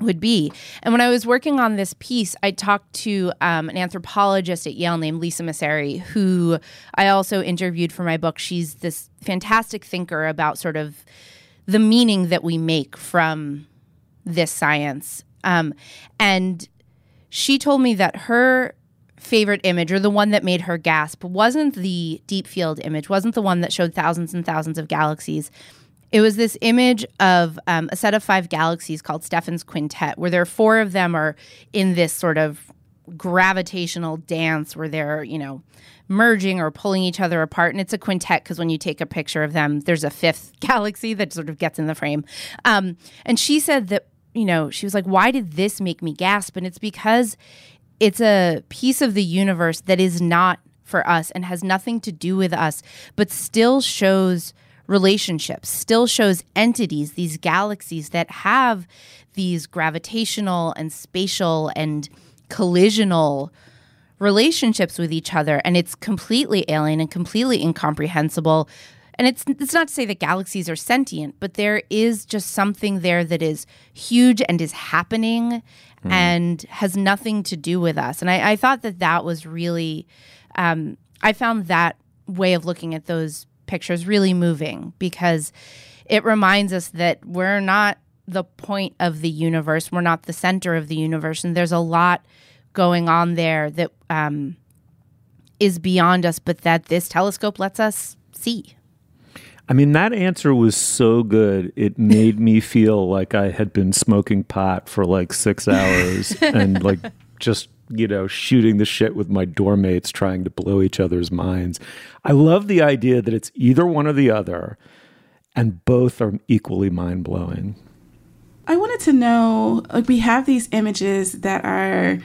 would be. And when I was working on this piece, I talked to um, an anthropologist at Yale named Lisa Messeri, who I also interviewed for my book. She's this fantastic thinker about sort of the meaning that we make from this science. Um, and she told me that her favorite image or the one that made her gasp wasn't the deep field image, wasn't the one that showed thousands and thousands of galaxies. It was this image of um, a set of five galaxies called Stephan's Quintet, where there are four of them are in this sort of gravitational dance where they're, you know, merging or pulling each other apart. And it's a quintet because when you take a picture of them, there's a fifth galaxy that sort of gets in the frame. Um, and she said that, you know, she was like, why did this make me gasp? And it's because it's a piece of the universe that is not for us and has nothing to do with us, but still shows relationships, still shows entities, these galaxies that have these gravitational and spatial and collisional relationships with each other. And it's completely alien and completely incomprehensible. And it's it's not to say that galaxies are sentient, but there is just something there that is huge and is happening mm. and has nothing to do with us. And I, I thought that that was really, um, I found that way of looking at those pictures really moving because it reminds us that we're not the point of the universe, we're not the center of the universe, and there's a lot going on there that um, is beyond us, but that this telescope lets us see. I mean, that answer was so good. It made me feel like I had been smoking pot for like six hours and like just, you know, shooting the shit with my doormates trying to blow each other's minds. I love the idea that it's either one or the other, and both are equally mind blowing. I wanted to know like, we have these images that are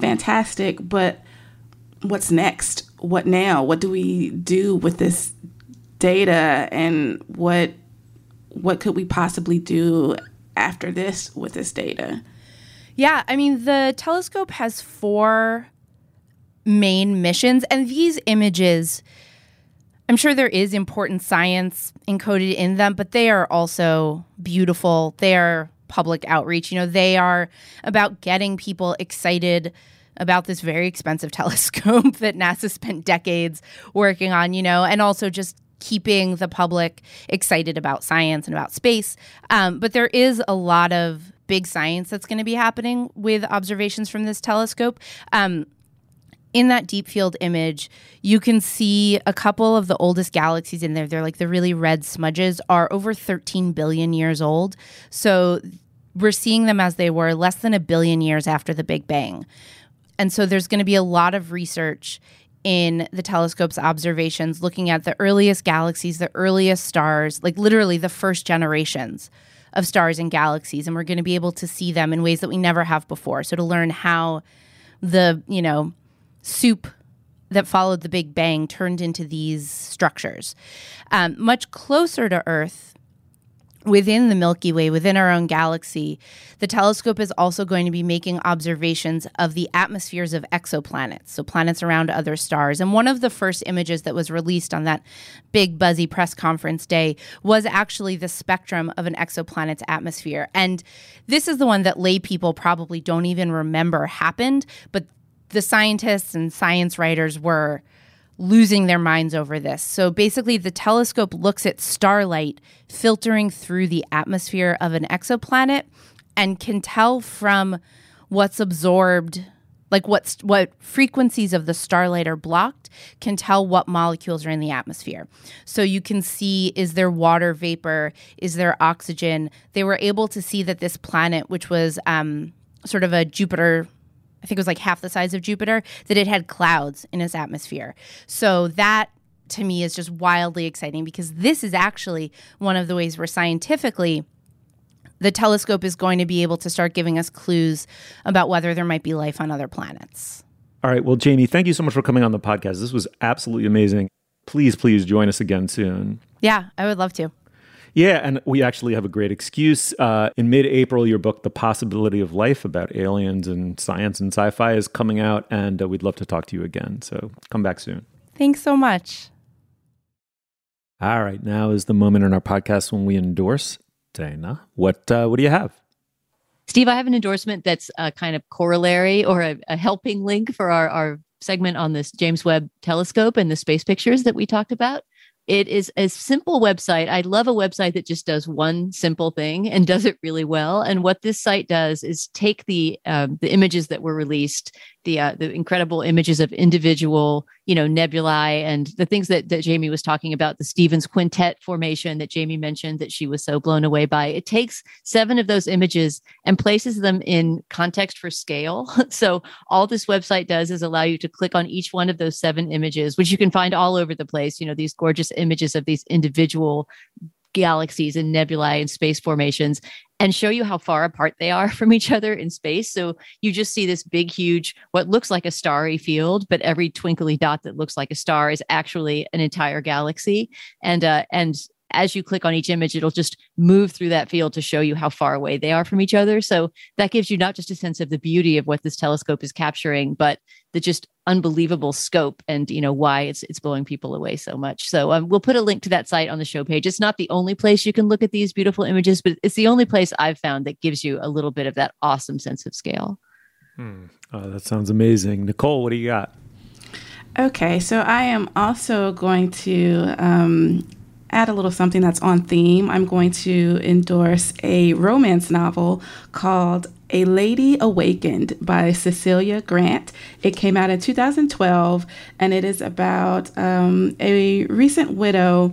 fantastic, but what's next? What now? What do we do with this data and what what could we possibly do after this with this data? Yeah, I mean the telescope has four main missions and these images I'm sure there is important science encoded in them, but they are also beautiful. They are public outreach. You know, they are about getting people excited about this very expensive telescope that NASA spent decades working on, you know, and also just keeping the public excited about science and about space. Um, but there is a lot of big science that's going to be happening with observations from this telescope. Um, in that deep field image, you can see a couple of the oldest galaxies in there. They're like the really red smudges are over 13 billion years old. So we're seeing them as they were less than a billion years after the Big Bang. And so there's going to be a lot of research in the telescope's observations looking at the earliest galaxies, the earliest stars, like literally the first generations of stars and galaxies. And we're going to be able to see them in ways that we never have before. So to learn how the, you know, soup that followed the Big Bang turned into these structures. Um, much closer to Earth, within the Milky Way, within our own galaxy, the telescope is also going to be making observations of the atmospheres of exoplanets, so planets around other stars. And one of the first images that was released on that big, buzzy press conference day was actually the spectrum of an exoplanet's atmosphere. And this is the one that lay people probably don't even remember happened, but the scientists and science writers were losing their minds over this. So basically, the telescope looks at starlight filtering through the atmosphere of an exoplanet and can tell from what's absorbed like what's what frequencies of the starlight are blocked can tell what molecules are in the atmosphere. So you can see is there water vapor? Is there oxygen? They were able to see that this planet which was um, sort of a jupiter I think it was like half the size of Jupiter, that it had clouds in its atmosphere. So that to me is just wildly exciting because this is actually one of the ways where scientifically the telescope is going to be able to start giving us clues about whether there might be life on other planets. All right. Well, Jaime, thank you so much for coming on the podcast. This was absolutely amazing. Please, please join us again soon. Yeah, I would love to. Yeah, and we actually have a great excuse. Uh, in mid April, your book, The Possibility of Life, about aliens and science and sci fi, is coming out, and uh, we'd love to talk to you again. So come back soon. Thanks so much. All right, now is the moment in our podcast when we endorse Dana. What uh, what do you have? Steve, I have an endorsement that's a kind of corollary or a, a helping link for our, our segment on this James Webb telescope and the space pictures that we talked about. It is a simple website. I love a website that just does one simple thing and does it really well. And what this site does is take the um, the images that were released, the uh, the incredible images of individual, you know, nebulae and the things that that Jaime was talking about, the Stephan's quintet formation that Jaime mentioned that she was so blown away by. It takes seven of those images and places them in context for scale. so all this website does is allow you to click on each one of those seven images, which you can find all over the place. You know, these gorgeous images of these individual galaxies and nebulae and space formations and show you how far apart they are from each other in space. So you just see this big, huge, what looks like a starry field, but every twinkly dot that looks like a star is actually an entire galaxy. And uh, and as you click on each image, it'll just move through that field to show you how far away they are from each other. So that gives you not just a sense of the beauty of what this telescope is capturing, but the just unbelievable scope and you know why it's it's blowing people away so much. So um, we'll put a link to that site on the show page. It's not the only place you can look at these beautiful images, but it's the only place I've found that gives you a little bit of that awesome sense of scale. Hmm. Oh, that sounds amazing, Nichole. What do you got? Okay, so I am also going to um, add a little something that's on theme. I'm going to endorse a romance novel called A Lady Awakened by Cecilia Grant. It came out in 2012 and it is about um, a recent widow,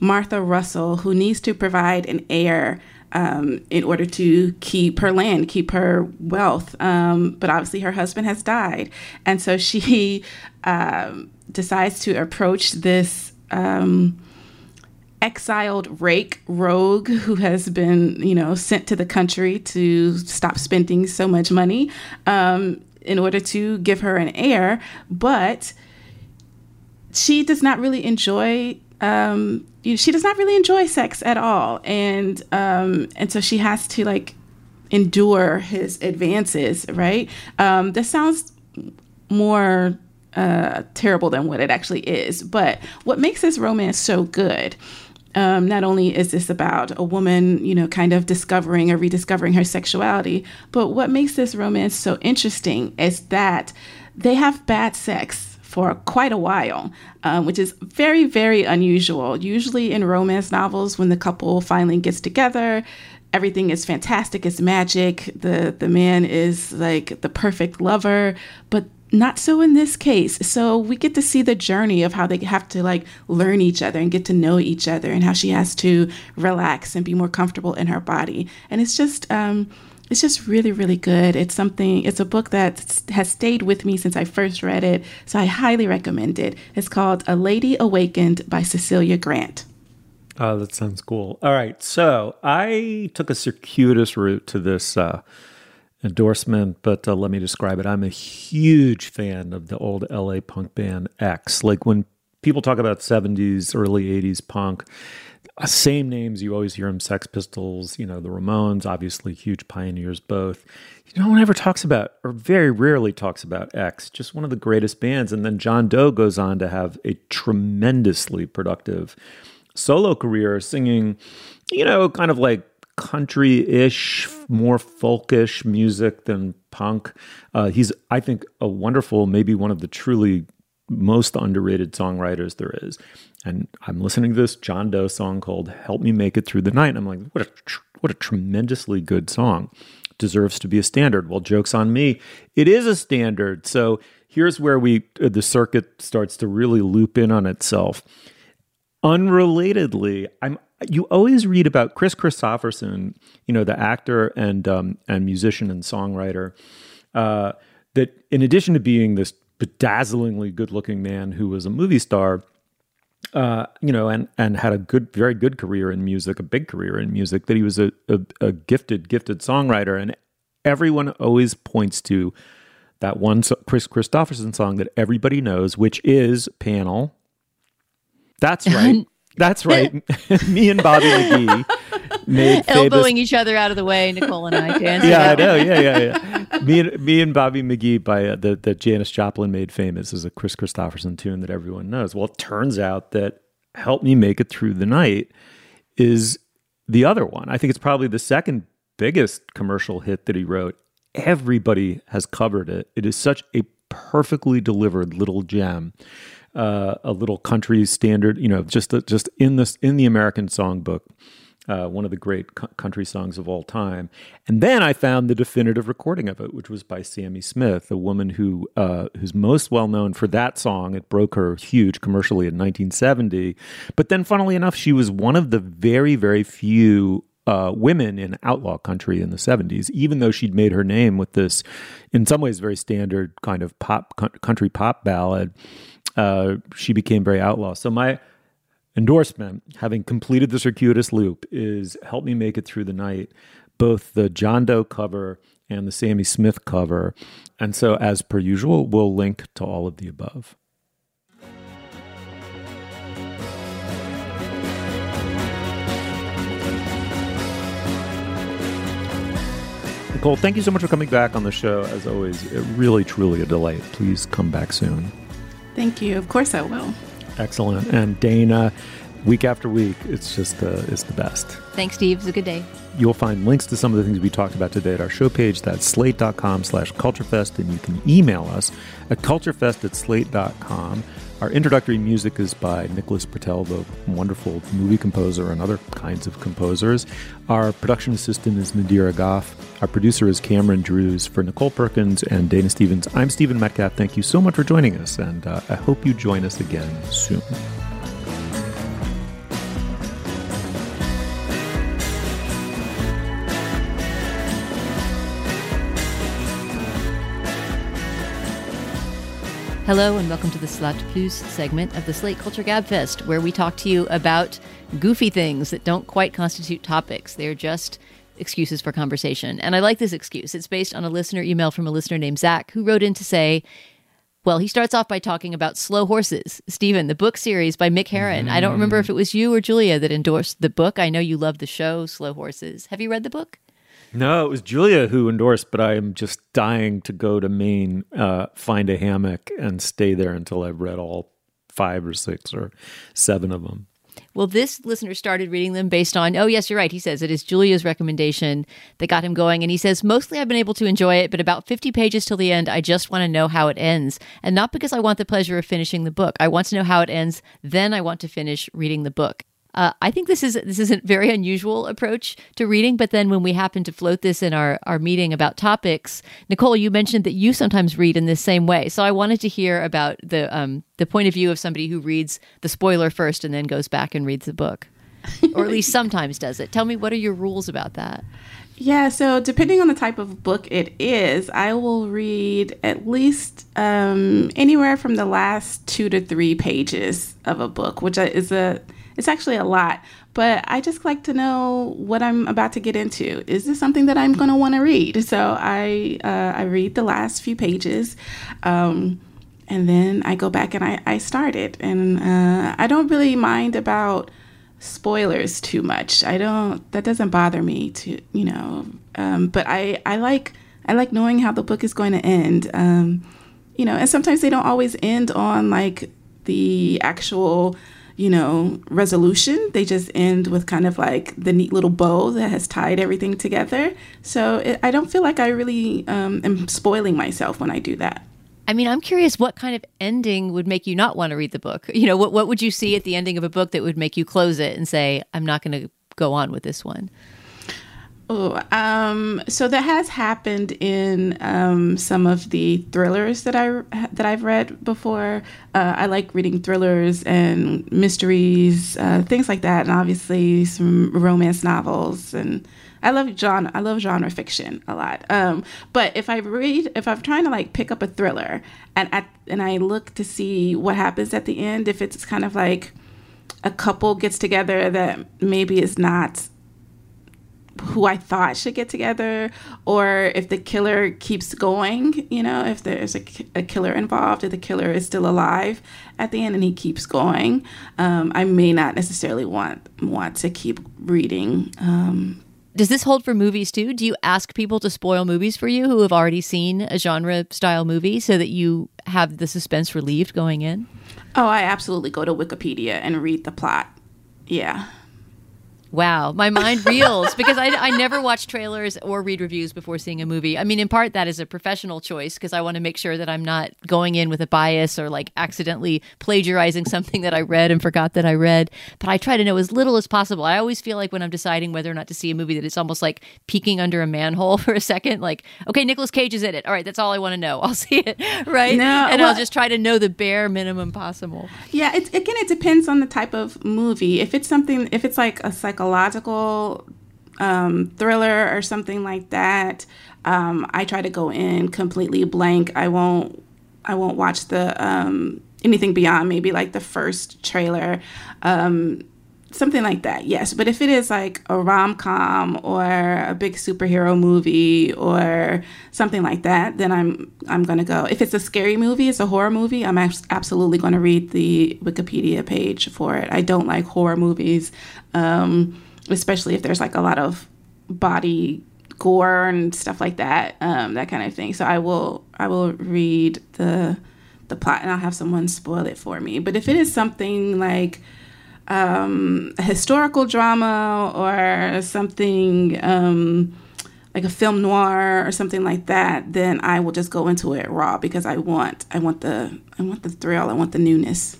Martha Russell, who needs to provide an heir. Um, in order to keep her land, keep her wealth. Um, but obviously, her husband has died. And so she um, decides to approach this um, exiled rake rogue who has been, you know, sent to the country to stop spending so much money um, in order to give her an heir. But she does not really enjoy. Um, she does not really enjoy sex at all, and um, and so she has to like endure his advances. Right? Um, this sounds more uh, terrible than what it actually is. But what makes this romance so good um, not only is this about a woman, you know, kind of discovering or rediscovering her sexuality, but what makes this romance so interesting is that they have bad sex for quite a while, um, which is very, very unusual. Usually in romance novels, when the couple finally gets together, everything is fantastic, it's magic. The the man is like the perfect lover, but not so in this case. So we get to see the journey of how they have to like learn each other and get to know each other and how she has to relax and be more comfortable in her body. And it's just um it's just really really good. It's something it's a book that has stayed with me since I first read it. So I highly recommend it. It's called A Lady Awakened by Cecilia Grant. Oh, that sounds cool. All right. So I took a circuitous route to this uh, endorsement, but uh, let me describe it. I'm a huge fan of the old LA punk band X. Like when people talk about 70s, early 80s punk, uh, same names you always hear them Sex Pistols, you know, the Ramones, obviously huge pioneers both. No one ever talks about, or very rarely talks about X, just one of the greatest bands. And then John Doe goes on to have a tremendously productive solo career singing, you know, kind of like country-ish, more folkish music than punk. Uh, he's, I think, a wonderful, maybe one of the truly most underrated songwriters there is. And I'm listening to this John Doe song called "Help Me Make It Through the Night." And I'm like, what a tr- what a tremendously good song. Deserves to be a standard. Well, jokes on me. It is a standard. So here's where we uh, the circuit starts to really loop in on itself. Unrelatedly, I'm you always read about Kris Kristofferson, you know, the actor and um, and musician and songwriter, uh, that in addition to being this bedazzlingly good-looking man who was a movie star, uh, you know, and and had a good, very good career in music, a big career in music, that he was a, a, a gifted, gifted songwriter, and everyone always points to that one Kris Kristofferson song that everybody knows, which is Panel. That's right. That's right. Me and Bobby McGee made elbowing each other out of the way. Nichole and I dancing. yeah, I know. Yeah, yeah, yeah. me and me and Bobby McGee by uh, the that Janis Joplin made famous is a Kris Kristofferson tune that everyone knows. Well, it turns out that "Help Me Make It Through the Night" is the other one. I think it's probably the second biggest commercial hit that he wrote. Everybody has covered it. It is such a perfectly delivered little gem uh, a little country standard, you know, just just in this in the American songbook. Uh, one of the great country songs of all time. And then I found the definitive recording of it, which was by Sammi Smith, a woman who uh, who's most well known for that song. It broke her huge commercially in 1970. But then, funnily enough, she was one of the very, very few uh, women in outlaw country in the 70s, even though she'd made her name with this, in some ways, very standard kind of pop country pop ballad uh, she became very outlaw. So my endorsement, having completed the circuitous loop, is help me make it through the night. Both the John Doe cover and the Sammi Smith cover. And so, as per usual, we'll link to all of the above. Nichole, thank you so much for coming back on the show. As always, really, truly a delight. Please come back soon. Thank you. Of course I will. Excellent. And Dana, week after week, it's just uh, it's the best. Thanks, Steve. It's a good day. You'll find links to some of the things we talked about today at our show page. That's slate.com slash culturefest. And you can email us at culturefest at slate.com. Our introductory music is by Nicholas Britell, the wonderful movie composer and other kinds of composers. Our production assistant is Nadira Goffe. Our producer is Cameron Drews. For Nichole Perkins and Dana Stevens, I'm Stephen Metcalf. Thank you so much for joining us, and uh, I hope you join us again soon. Hello, and welcome to the Slate Plus segment of the Slate Culture Gabfest, where we talk to you about goofy things that don't quite constitute topics. They're just excuses for conversation. And I like this excuse. It's based on a listener email from a listener named Zach, who wrote in to say, well, he starts off by talking about Slow Horses, Stephen, the book series by Mick Herron. Mm. I don't remember if it was you or Julia that endorsed the book. I know you love the show, Slow Horses. Have you read the book? No, it was Julia who endorsed, but I am just dying to go to Maine, uh, find a hammock, and stay there until I've read all five or six or seven of them. Well, this listener started reading them based on, oh, yes, you're right. He says it is Julia's recommendation that got him going. And he says, mostly I've been able to enjoy it, but about 50 pages till the end, I just want to know how it ends. And not because I want the pleasure of finishing the book. I want to know how it ends. Then I want to finish reading the book. Uh, I think this is this is a very unusual approach to reading. But then when we happen to float this in our our meeting about topics, Nichole, you mentioned that you sometimes read in this same way. So I wanted to hear about the um, the point of view of somebody who reads the spoiler first and then goes back and reads the book, or at least sometimes does it. Tell me what are your rules about that? Yeah, so depending on the type of book it is, I will read at least um, anywhere from the last two to three pages of a book, which is a it's actually a lot, but I just like to know what I'm about to get into. Is this something that I'm going to want to read? So I uh, I read the last few pages. Um, and then I go back and I, I start it. And uh, I don't really mind about spoilers too much. I don't, that doesn't bother me to, you know, um, but I, I like, I like knowing how the book is going to end. Um, you know, and sometimes they don't always end on like the actual you know, resolution. They just end with kind of like the neat little bow that has tied everything together. So it, I don't feel like I really um, am spoiling myself when I do that. I mean, I'm curious what kind of ending would make you not want to read the book? You know, what, what would you see at the ending of a book that would make you close it and say, I'm not going to go on with this one? Oh, um, so that has happened in um, some of the thrillers that I that I've read before. Uh, I like reading thrillers and mysteries, uh, things like that, and obviously some romance novels. And I love genre. I love genre fiction a lot. Um, but if I read, if I'm trying to like pick up a thriller, and at, and I look to see what happens at the end, if it's kind of like a couple gets together that maybe is not who I thought should get together, or if the killer keeps going, you know, if there's a, a killer involved, if the killer is still alive at the end and he keeps going, um, I may not necessarily want want to keep reading. Um, Does this hold for movies too? Do you ask people to spoil movies for you who have already seen a genre style movie so that you have the suspense relieved going in? Oh, I absolutely go to Wikipedia and read the plot. Yeah. Wow, my mind reels because I, I never watch trailers or read reviews before seeing a movie. I mean, in part, that is a professional choice because I want to make sure that I'm not going in with a bias or like accidentally plagiarizing something that I read and forgot that I read. But I try to know as little as possible. I always feel like when I'm deciding whether or not to see a movie that it's almost like peeking under a manhole for a second. Like, okay, Nicolas Cage is in it. All right, that's all I want to know. I'll see it, right? No, and well- I'll just try to know the bare minimum possible. Yeah, it's again, it depends on the type of movie. If it's something, if it's like a psychological um, thriller or something like that, um, I try to go in completely blank. I won't, I won't watch the um, anything beyond maybe like the first trailer. Um, something like that yes. But if it is like a rom-com or a big superhero movie or something like that then i'm i'm gonna go. If it's a scary movie it's a horror movie i'm absolutely gonna read the wikipedia page for it. I don't like horror movies um, especially if there's like a lot of body gore and stuff like that um, that kind of thing. So i will i will read the the plot and i'll have someone spoil it for me. But if it is something like um, a historical drama or something um, like a film noir or something like that, then I will just go into it raw because I want I want the I want the thrill, I want the newness.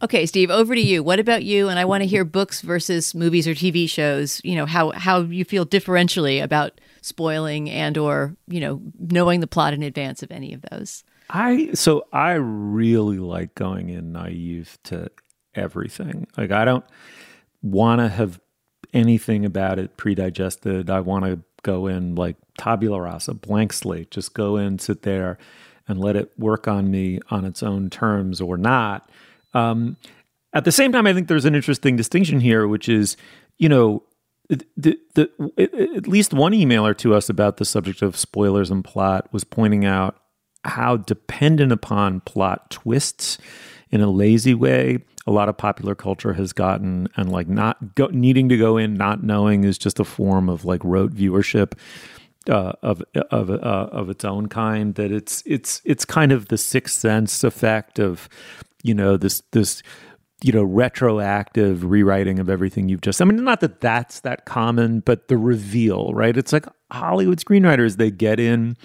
Okay, Steve, over to you. What about you? And I want to hear books versus movies or TV shows. You know how how you feel differentially about spoiling and or you know knowing the plot in advance of any of those. I so I really like going in naive to everything. Like I don't want to have anything about it pre-digested. I want to go in like tabula rasa, blank slate. Just go in, sit there, and let it work on me on its own terms or not. Um, at the same time, I think there's an interesting distinction here, which is, you know, the, the, at least one emailer to us about the subject of spoilers and plot was pointing out how dependent upon plot twists in a lazy way. A lot of popular culture has gotten and like not go, needing to go in not knowing is just a form of like rote viewership uh, of of uh, of its own kind that it's it's it's kind of the sixth sense effect of you know this this you know retroactive rewriting of everything you've just i mean not that that's that common but the reveal right? It's like hollywood screenwriters they get in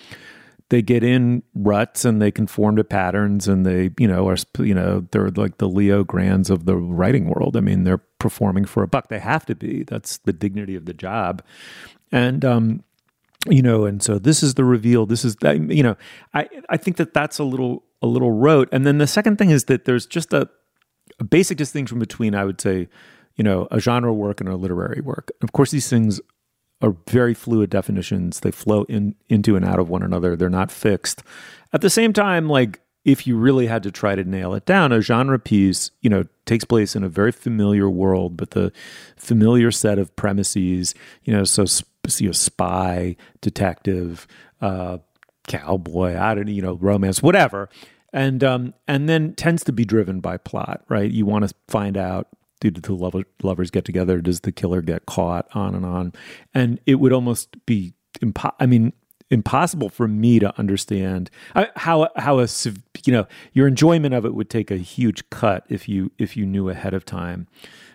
they get in ruts and they conform to patterns and they you know are you know they're like the Leo Grandes of the writing world. I mean they're performing for a buck. They have to be. That's the dignity of the job. And um you know and so this is the reveal. This is you know i i think that that's a little a little rote. And then the second thing is that there's just a, a basic distinction between i would say you know a genre work and a literary work. Of course these things are very fluid definitions. They flow in into and out of one another. They're not fixed. At the same time, like if you really had to try to nail it down, a genre piece, you know, takes place in a very familiar world, but the familiar set of premises, you know, so you know, spy, detective, uh, cowboy, I don't, you know, romance, whatever, and um, and then tends to be driven by plot, right? You want to find out do the two lover, lovers get together? Does the killer get caught? On and on, and it would almost be impo- I mean, impossible for me to understand uh, how how a you know your enjoyment of it would take a huge cut if you if you knew ahead of time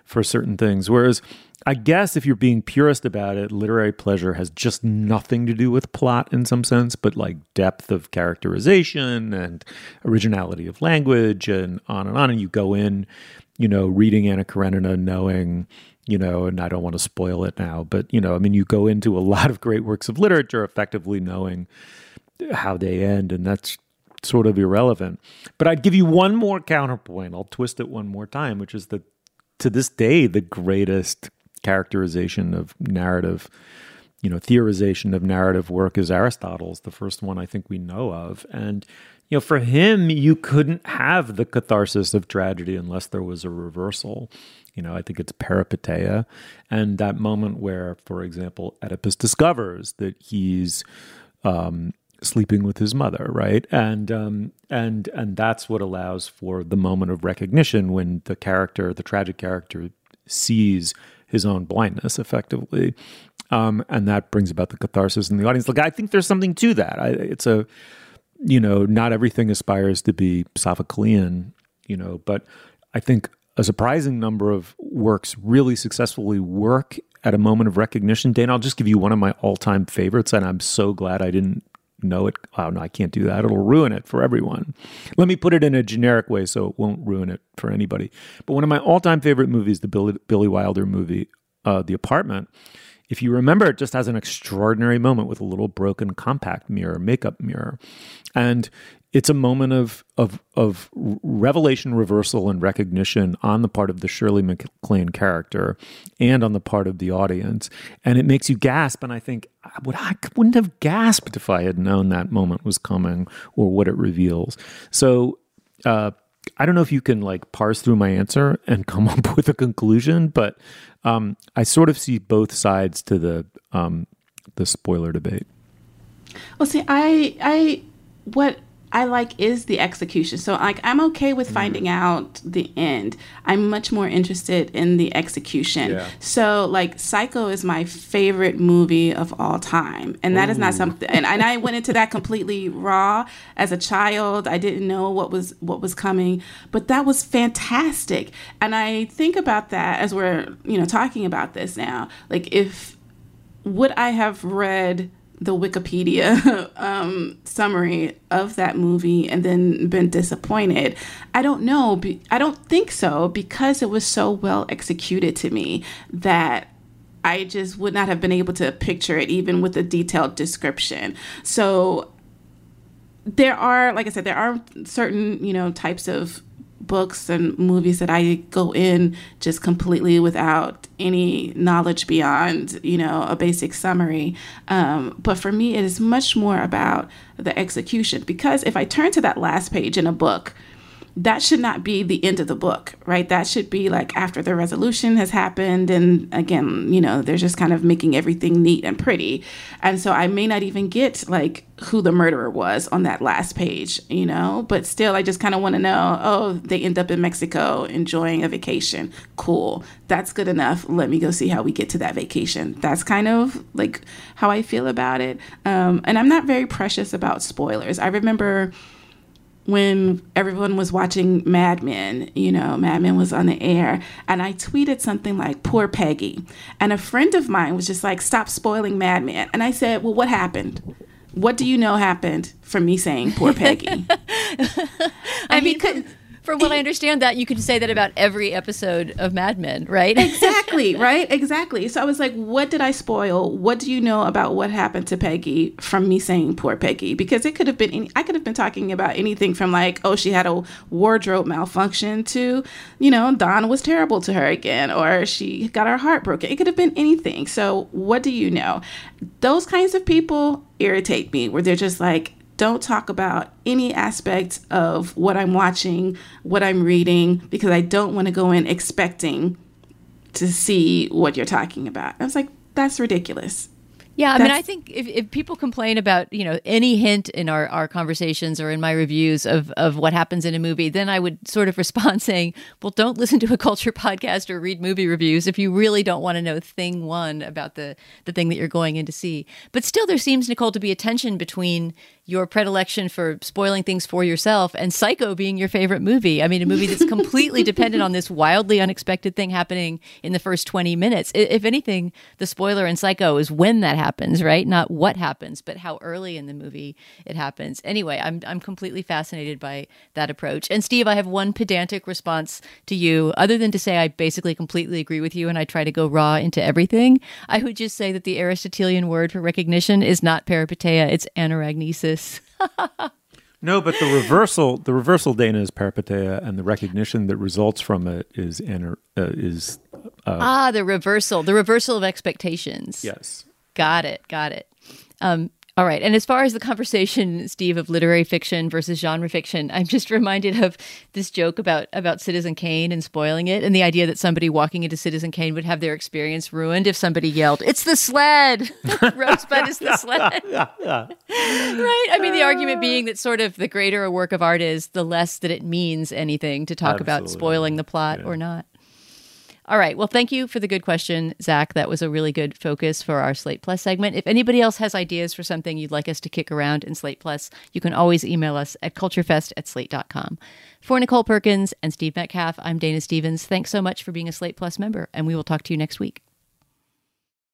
for certain things. Whereas I guess if you're being purist about it, literary pleasure has just nothing to do with plot in some sense, but like depth of characterization and originality of language and on and on. And you go in, you know, reading Anna Karenina, knowing, you know, and I don't want to spoil it now, but, you know, I mean, you go into a lot of great works of literature effectively knowing how they end, and that's sort of irrelevant. But I'd give you one more counterpoint. I'll twist it one more time, which is that to this day, the greatest characterization of narrative you know theorization of narrative work is Aristotle's, the first one I think we know of, and you know for him you couldn't have the catharsis of tragedy unless there was a reversal. You know, I think it's peripeteia, and that moment where, for example, Oedipus discovers that he's um, sleeping with his mother, right? And um, and and that's what allows for the moment of recognition when the character, the tragic character, sees his own blindness effectively. Um, and that brings about the catharsis in the audience. Like, I think there's something to that. I, it's a, you know, not everything aspires to be Sophoclean, you know, but I think a surprising number of works really successfully work at a moment of recognition. Dana, I'll just give you one of my all time favorites, and I'm so glad I didn't know it. Oh, no, I can't do that. It'll ruin it for everyone. Let me put it in a generic way so it won't ruin it for anybody. But one of my all time favorite movies, the Billy, Billy Wilder movie, uh, The Apartment, if you remember, it just has an extraordinary moment with a little broken compact mirror, makeup mirror. And it's a moment of of of revelation, reversal, and recognition on the part of the Shirley MacLaine character, and on the part of the audience, and it makes you gasp. And I think, would I wouldn't have gasped if I had known that moment was coming or what it reveals. So. Uh, I don't know if you can like parse through my answer and come up with a conclusion, but um, I sort of see both sides to the um, the spoiler debate. Well, see, I I what I like is the execution. So like I'm okay with mm-hmm. finding mm. out the end. I'm much more interested in the execution. Yeah. So like Psycho is my favorite movie of all time. And that Ooh. is not something and, and I went into that completely raw as a child. I didn't know what was what was coming, but that was fantastic. And I think about that as we're, you know, talking about this now. Like if would I have read the Wikipedia um, summary of that movie and then been disappointed. I don't know. I don't think so because it was so well executed to me that I just would not have been able to picture it even with a detailed description. So there are, like I said, there are certain, you know, types of books and movies that I go in just completely without any knowledge beyond, you know, a basic summary. Um, but for me, it is much more about the execution because if I turn to that last page in a book, that should not be the end of the book, right? That should be like after the resolution has happened. And again, you know, they're just kind of making everything neat and pretty. And so I may not even get like who the murderer was on that last page, you know, but still, I just kind of want to know oh, they end up in Mexico enjoying a vacation. Cool. That's good enough. Let me go see how we get to that vacation. That's kind of like how I feel about it. Um, and I'm not very precious about spoilers. I remember when everyone was watching Mad Men, you know, Mad Men was on the air, and I tweeted something like, Poor Peggy. And a friend of mine was just like, Stop spoiling Mad Men. And I said, Well, what happened? What do you know happened from me saying Poor Peggy? I mean, couldn't from what I understand, that you could say that about every episode of Mad Men, right? exactly, right? Exactly. So I was like, what did I spoil? What do you know about what happened to Peggy from me saying poor Peggy? Because it could have been, any, I could have been talking about anything from like, oh, she had a wardrobe malfunction to, you know, Don was terrible to her again, or she got her heart broken. It could have been anything. So what do you know? Those kinds of people irritate me where they're just like, don't talk about any aspect of what I'm watching, what I'm reading, because I don't want to go in expecting to see what you're talking about. I was like, that's ridiculous. Yeah, I That's, mean, I think if, if people complain about you know any hint in our, our conversations or in my reviews of of what happens in a movie, then I would sort of respond saying, "Well, don't listen to a culture podcast or read movie reviews if you really don't want to know thing one about the the thing that you're going in to see." But still, there seems Nichole to be a tension between your predilection for spoiling things for yourself and Psycho being your favorite movie. I mean, a movie that's completely dependent on this wildly unexpected thing happening in the first 20 minutes. If anything, the spoiler in Psycho is when that happens, right? Not what happens, but how early in the movie it happens. Anyway, I'm I'm completely fascinated by that approach. And Steve, I have one pedantic response to you other than to say I basically completely agree with you and I try to go raw into everything. I would just say that the Aristotelian word for recognition is not peripeteia, it's anagnorisis this. no, but the reversal, the reversal, Dana, is peripeteia, and the recognition that results from it is uh, is uh, ah the reversal, the reversal of expectations. Yes. got it. Got it. Um, all right. And as far as the conversation, Steve, of literary fiction versus genre fiction, I'm just reminded of this joke about about Citizen Kane and spoiling it, and the idea that somebody walking into Citizen Kane would have their experience ruined if somebody yelled, "It's the sled! Rosebud is the sled!" right? I mean, the argument being that sort of the greater a work of art is, the less that it means anything to talk about spoiling the plot or not. All right. Well, thank you for the good question, Zach. That was a really good focus for our Slate Plus segment. If anybody else has ideas for something you'd like us to kick around in Slate Plus, you can always email us at culturefest at slate.com. For Nichole Perkins and Steve Metcalf, I'm Dana Stevens. Thanks so much for being a Slate Plus member, and we will talk to you next week.